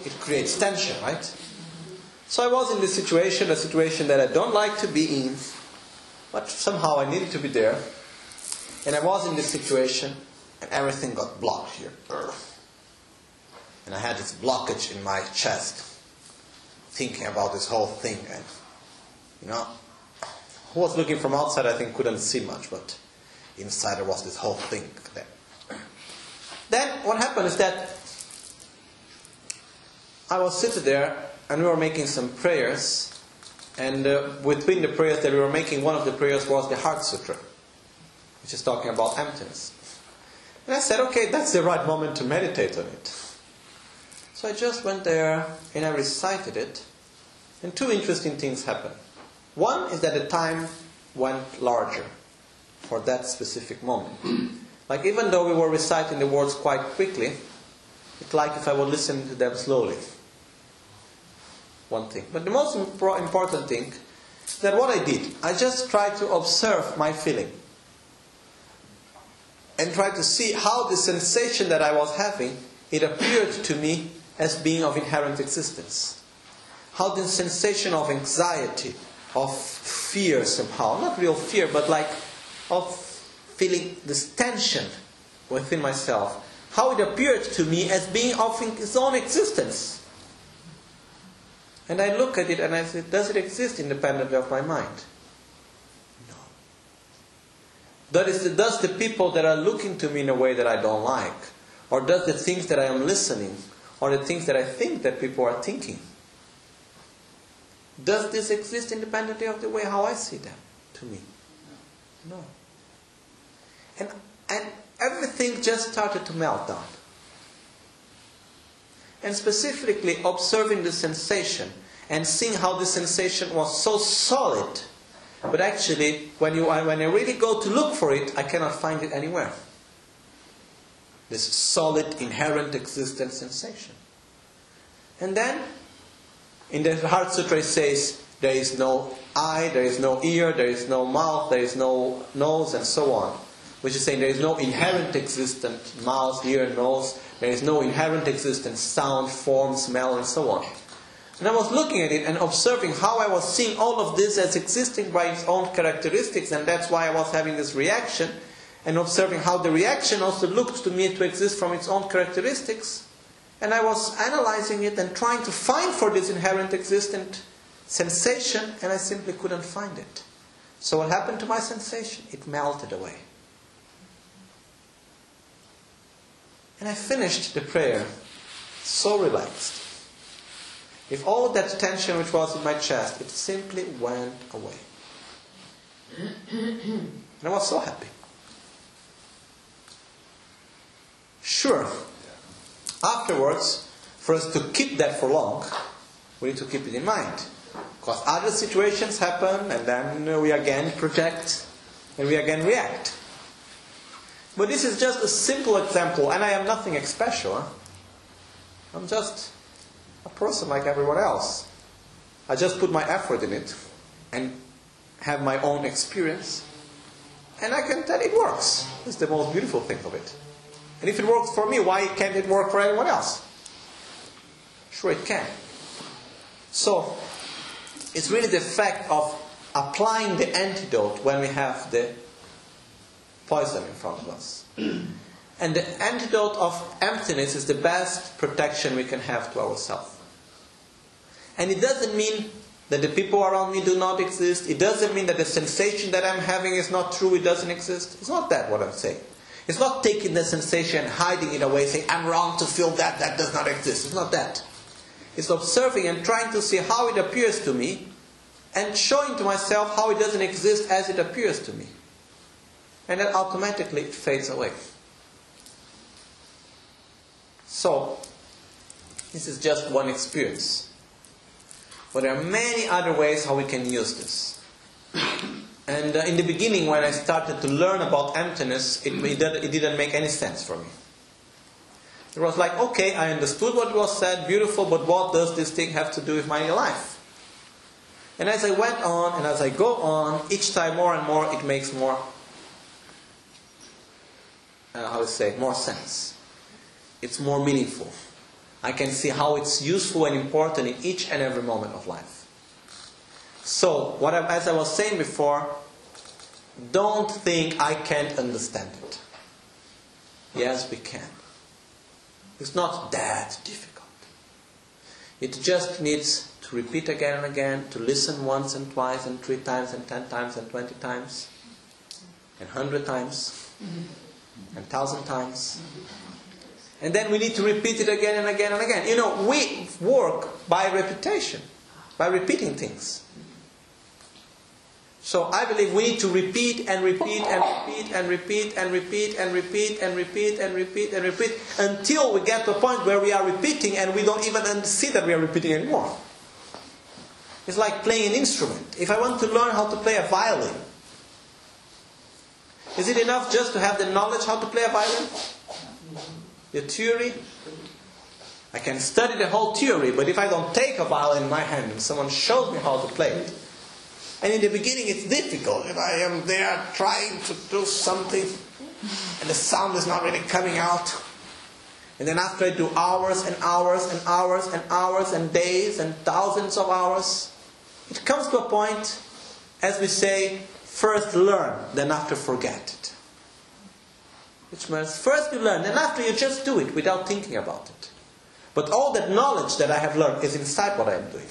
Speaker 1: It creates tension, right? So I was in this situation, a situation that I don't like to be in, but somehow I needed to be there. And I was in this situation, and everything got blocked here. And I had this blockage in my chest, thinking about this whole thing. And, you know, who was looking from outside, I think, couldn't see much, but inside there was this whole thing there. Then what happened is that I was sitting there and we were making some prayers. And uh, between the prayers that we were making, one of the prayers was the Heart Sutra, which is talking about emptiness. And I said, okay, that's the right moment to meditate on it. So I just went there and I recited it. And two interesting things happened. One is that the time went larger for that specific moment. Like even though we were reciting the words quite quickly, it's like if I were listening to them slowly. One thing. But the most important thing is that what I did, I just tried to observe my feeling. And try to see how the sensation that I was having, it appeared to me as being of inherent existence. How the sensation of anxiety, of fear somehow, not real fear, but like of feeling this tension within myself, how it appeared to me as being of its own existence. And I look at it and I say, does it exist independently of my mind? No. That is, does the people that are looking to me in a way that I don't like, or does the things that I am listening, or the things that I think that people are thinking, does this exist independently of the way how I see them to me? No. And, and everything just started to melt down. And specifically observing the sensation and seeing how the sensation was so solid. But actually, when, you, when I really go to look for it, I cannot find it anywhere. This solid, inherent, existent sensation. And then, in the Heart Sutra, it says there is no eye, there is no ear, there is no mouth, there is no nose, and so on. Which is saying there is no inherent existent mouth, ear, nose, there is no inherent existent sound, form, smell, and so on. And I was looking at it and observing how I was seeing all of this as existing by its own characteristics, and that's why I was having this reaction, and observing how the reaction also looked to me to exist from its own characteristics. And I was analyzing it and trying to find for this inherent existent sensation, and I simply couldn't find it. So, what happened to my sensation? It melted away. And I finished the prayer so relaxed. If all that tension which was in my chest, it simply went away. And I was so happy. Sure, afterwards, for us to keep that for long, we need to keep it in mind. Because other situations happen, and then we again project, and we again react. But this is just a simple example, and I am nothing special. I'm just a person like everyone else. I just put my effort in it and have my own experience, and I can tell it works. It's the most beautiful thing of it. And if it works for me, why can't it work for anyone else? Sure, it can. So, it's really the fact of applying the antidote when we have the poison in front of us. and the antidote of emptiness is the best protection we can have to ourselves. And it doesn't mean that the people around me do not exist. It doesn't mean that the sensation that I'm having is not true, it doesn't exist. It's not that what I'm saying. It's not taking the sensation hiding it away, saying, I'm wrong to feel that, that does not exist. It's not that. It's observing and trying to see how it appears to me and showing to myself how it doesn't exist as it appears to me. And then automatically it fades away. So, this is just one experience. But there are many other ways how we can use this. And uh, in the beginning, when I started to learn about emptiness, it, it, didn't make any sense for me. It was like, okay, I understood what was said, beautiful, but what does this thing have to do with my life? And as I went on and as I go on, each time more and more, it makes more, uh, how to say, more sense. It's more meaningful. I can see how it's useful and important in each and every moment of life. So, what I, as I was saying before, don't think I can't understand it. Yes, we can. It's not that difficult. It just needs to repeat again and again, to listen once and twice and three times and ten times and twenty times and hundred times and thousand times. And then we need to repeat it again and again and again. You know, we work by repetition, by repeating things. So I believe we need to repeat and repeat and repeat and repeat and repeat and repeat and repeat and repeat and repeat until we get to a point where we are repeating and we don't even see that we are repeating anymore. It's like playing an instrument. If I want to learn how to play a violin, is it enough just to have the knowledge how to play a violin? The theory? I can study the whole theory, but if I don't take a violin in my hand and someone shows me how to play it, and in the beginning, it's difficult. If I am there trying to do something and the sound is not really coming out. And then after I do hours and hours and hours and hours and days and thousands of hours, it comes to a point, as we say, first learn, then after forget it. Which means first you learn, then after you just do it without thinking about it. But all that knowledge that I have learned is inside what I am doing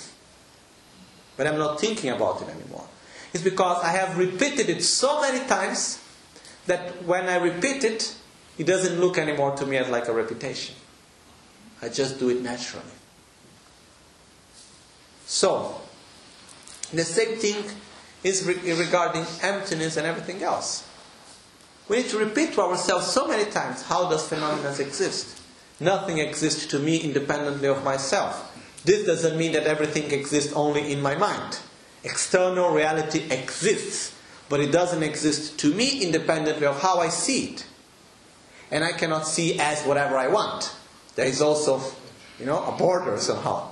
Speaker 1: but I'm not thinking about it anymore. It's because I have repeated it so many times that when I repeat it, it doesn't look anymore to me as like a repetition. I just do it naturally. So, the same thing is re- regarding emptiness and everything else. We need to repeat to ourselves so many times how does phenomena exist? Nothing exists to me independently of myself. This doesn't mean that everything exists only in my mind. External reality exists, but it doesn't exist to me independently of how I see it. And I cannot see as whatever I want. There is also, you know, a border somehow.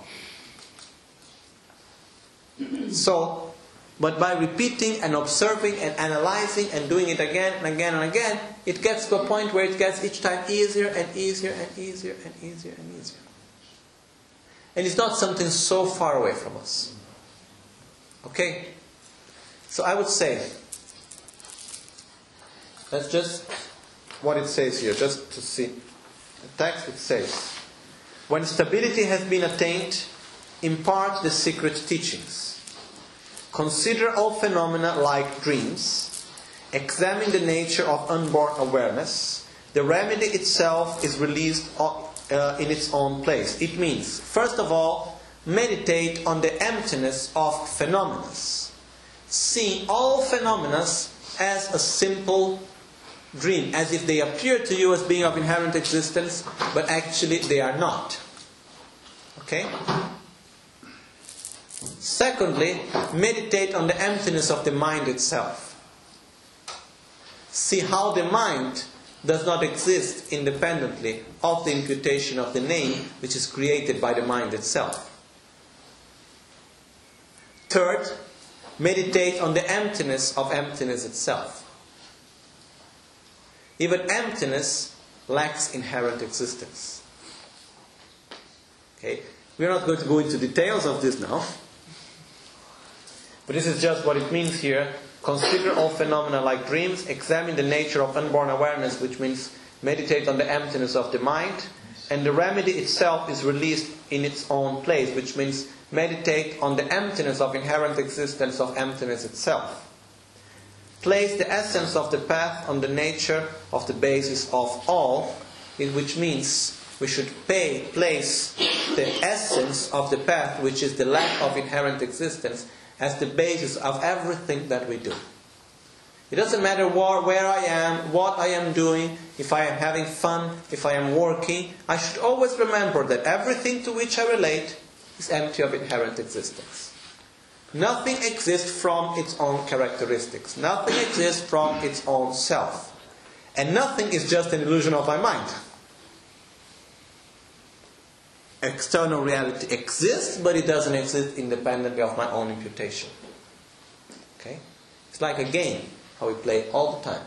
Speaker 1: So, but by repeating and observing and analyzing and doing it again and again and again, it gets to a point where it gets each time easier and easier and easier and easier and easier. And it's not something so far away from us. Okay? So I would say, that's just what it says here, just to see. The text it says, when stability has been attained, impart the secret teachings. Consider all phenomena like dreams. Examine the nature of unborn awareness. The remedy itself is released uh, in its own place. It means, first of all, meditate on the emptiness of phenomena. See all phenomena as a simple dream, as if they appear to you as being of inherent existence, but actually they are not. Okay? Secondly, meditate on the emptiness of the mind itself. See how the mind does not exist independently of the imputation of the name which is created by the mind itself. Third, meditate on the emptiness of emptiness itself. Even emptiness lacks inherent existence. Okay? We're not going to go into details of this now. But this is just what it means here. Consider all phenomena like dreams, examine the nature of unborn awareness, which means meditate on the emptiness of the mind, and the remedy itself is released in its own place, which means meditate on the emptiness of inherent existence of emptiness itself. Place the essence of the path on the nature of the basis of all, which means we should pay, place the essence of the path, which is the lack of inherent existence, as the basis of everything that we do. It doesn't matter where, where I am, what I am doing, if I am having fun, if I am working, I should always remember that everything to which I relate is empty of inherent existence. Nothing exists from its own characteristics. Nothing exists from its own self. And nothing is just an illusion of my mind. External reality exists, but it doesn't exist independently of my own imputation. Okay? It's like a game, how we play all the time.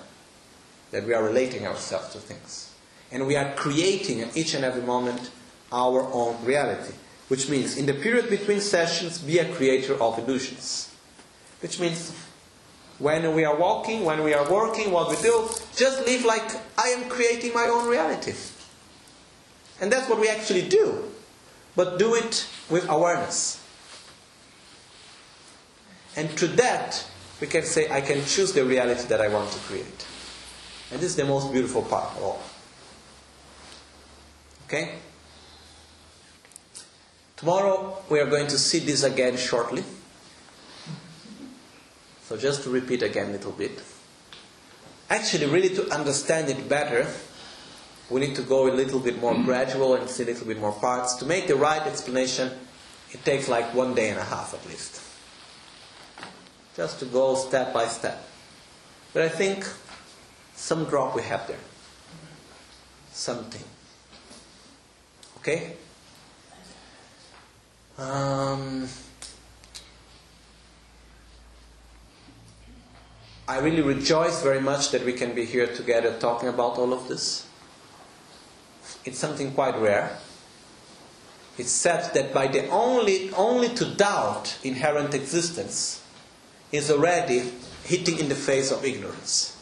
Speaker 1: That we are relating ourselves to things. And we are creating at each and every moment our own reality. Which means, in the period between sessions, be a creator of illusions. Which means, when we are walking, when we are working, what we do, just live like I am creating my own reality. And that's what we actually do but do it with awareness. And to that, we can say, I can choose the reality that I want to create. And this is the most beautiful part of all. Okay? Tomorrow we are going to see this again shortly. So just to repeat again a little bit. Actually, really to understand it better, we need to go a little bit more gradual and see a little bit more parts. To make the right explanation, it takes like one day and a half at least. Just to go step by step. But I think some drop we have there. Something. Okay? Um, I really rejoice very much that we can be here together talking about all of this it's something quite rare. It's said that by the only, only to doubt inherent existence is already hitting in the face of ignorance.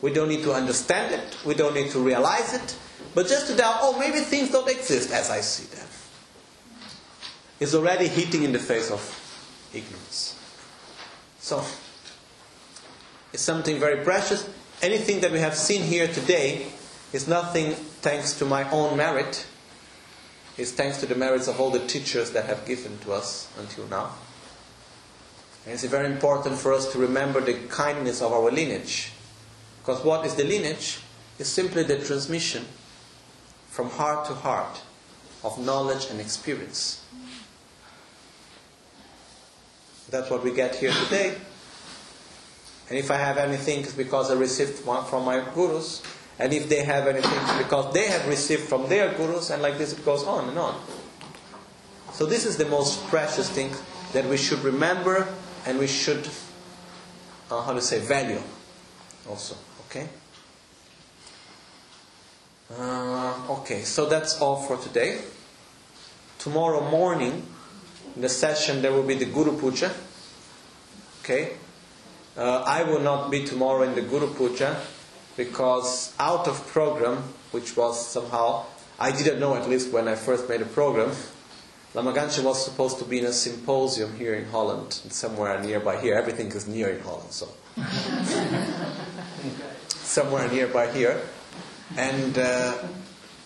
Speaker 1: We don't need to understand it, we don't need to realize it, but just to doubt, oh, maybe things don't exist as I see them, is already hitting in the face of ignorance. So, it's something very precious. Anything that we have seen here today is nothing thanks to my own merit. It's thanks to the merits of all the teachers that have given to us until now. And it's very important for us to remember the kindness of our lineage. Because what is the lineage? It's simply the transmission from heart to heart of knowledge and experience. That's what we get here today. And if I have anything, it's because I received one from my gurus. And if they have anything, because they have received from their gurus, and like this it goes on and on. So this is the most precious thing that we should remember and we should, uh, how to say, value also. Okay? Uh, okay, so that's all for today. Tomorrow morning, in the session, there will be the Guru Puja. Okay? Uh, I will not be tomorrow in the Guru Puja because out of program, which was somehow, I didn't know at least when I first made a program, Lama Gangchen was supposed to be in a symposium here in Holland, somewhere nearby here. Everything is near in Holland, so. somewhere nearby here. And uh,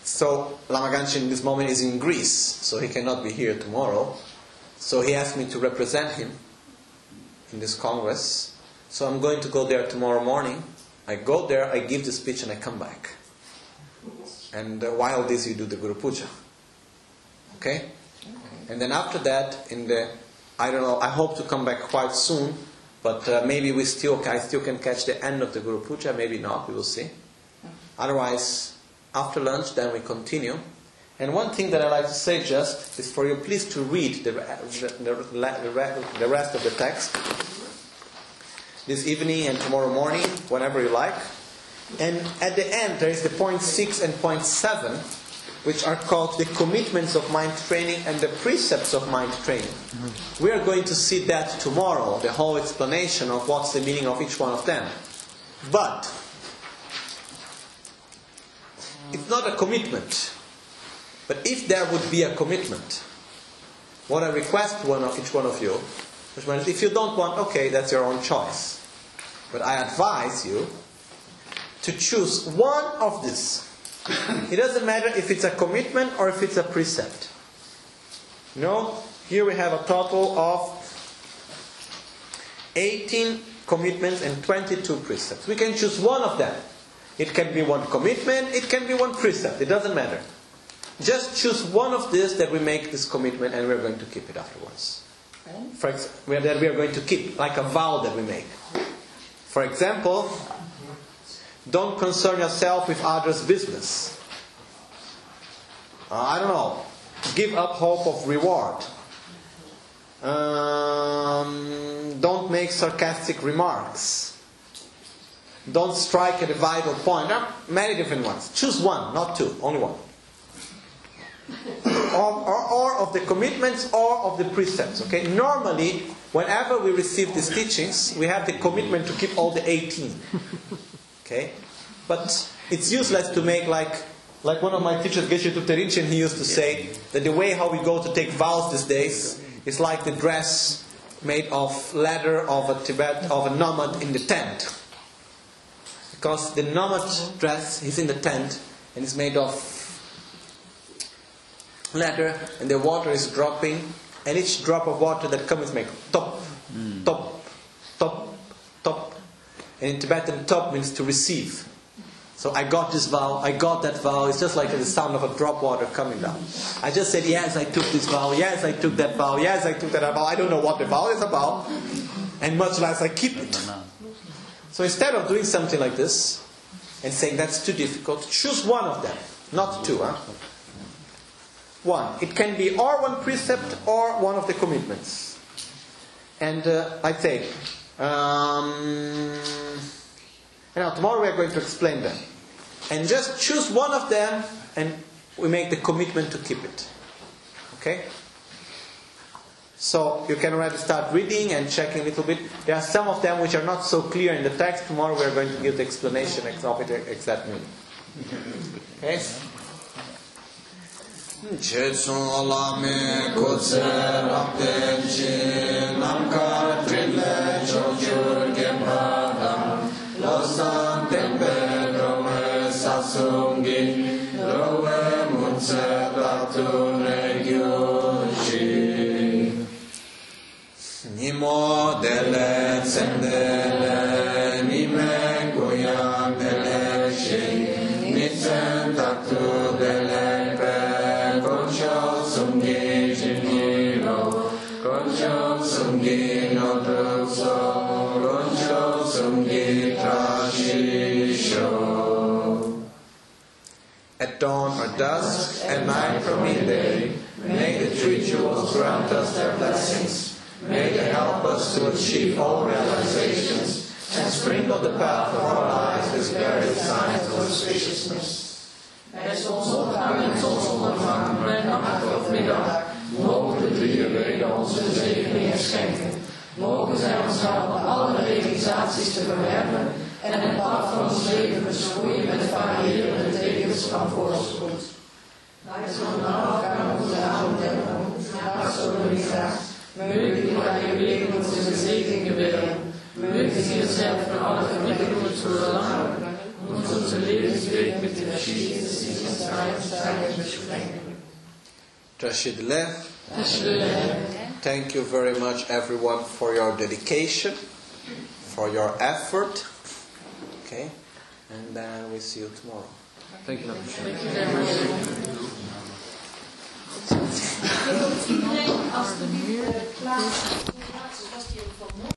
Speaker 1: so Lama Gangchen in this moment is in Greece, so he cannot be here tomorrow. So he asked me to represent him in this congress. So I'm going to go there tomorrow morning. I go there, I give the speech, and I come back. And uh, while this, you do the Guru Puja. Okay? And then after that, in the, I don't know, I hope to come back quite soon, but uh, maybe we still, I still can catch the end of the Guru Puja, maybe not, we will see. Otherwise, after lunch, then we continue. And one thing that I like to say just is for you please to read the, the, the, the rest of the text this evening and tomorrow morning, whenever you like. And at the end, there is the point 6 and point 7, which are called the commitments of mind training and the precepts of mind training. Mm-hmm. We are going to see that tomorrow, the whole explanation of what's the meaning of each one of them. But it's not a commitment. But if there would be a commitment, what I request one of each one of you, which means if you don't want, okay, that's your own choice. But I advise you to choose one of this. It doesn't matter if it's a commitment or if it's a precept. You know, here we have a total of 18 commitments and 22 precepts. We can choose one of them. It can be one commitment, it can be one precept, it doesn't matter. Just choose one of this that we make this commitment and we're going to keep it afterwards. For ex- that we are going to keep, like a vow that we make. For example, don't concern yourself with others' business. Uh, I don't know. Give up hope of reward. Um, don't make sarcastic remarks. Don't strike at a vital point. Many different ones. Choose one, not two, only one. Or, or, or of the commitments or of the precepts. Okay? Normally, whenever we receive these teachings, we have the commitment to keep all the 18. Okay? But it's useless to make like like one of my teachers, Geshe Tuterinchin, he used to say that the way how we go to take vows these days is like the dress made of leather of a Tibet of a nomad in the tent. Because the nomad dress is in the tent and it's made of and the water is dropping and each drop of water that comes make top, hmm. top, top, top. And in Tibetan top means to receive. So I got this vow, I got that vow. It's just like the sound of a drop water coming down. I just said, yes, I took this vow, yes, I took that vow, yes, I took that vow. I don't know what the vow is about, and much less I keep it. So instead of doing something like this and saying that's too difficult, choose one of them, not two. Huh? One. It can be or one precept or one of the commitments. And uh, I say, um, now tomorrow we are going to explain them. And just choose one of them and we make the commitment to keep it. Okay? So you can already start reading and checking a little bit. There are some of them which are not so clear in the text. Tomorrow we are going to give the explanation of it. Okay? Ce sunt la micuțe, lapte și n-am cartrile, ciociuri chepada, lăsăm tempe răme s-a sunghi, răme muțe, datune ghiuși. Nimodele țende dawn or dusk, and night or midday, may the three jewels grant us their blessings. May they help us to achieve all realizations and sprinkle the path of our lives with various signs of auspiciousness.
Speaker 7: Bij zonsopgang en zonsondergang, bij nacht of middag, mogen de drie weken onze zegeningen schenken. Mogen zij ons helpen alle realisaties te verwerven en het pad van ons leven besproeien met variërende tekens van voorspoed. Wij zullen elkaar hebben, zullen we graag. Mögen die Heilige Wegen onze zegeningen willen. Mögen sie uns helfen, alle Verwicklungen zu erlangen und unser Lebensweg mit den verschiedenen Sicherheitssteigen beschränken.
Speaker 1: Tashi Delek, thank you very much everyone for your dedication, for your effort. Okay, and then we see you tomorrow.
Speaker 6: Thank you.
Speaker 7: Thank you very much.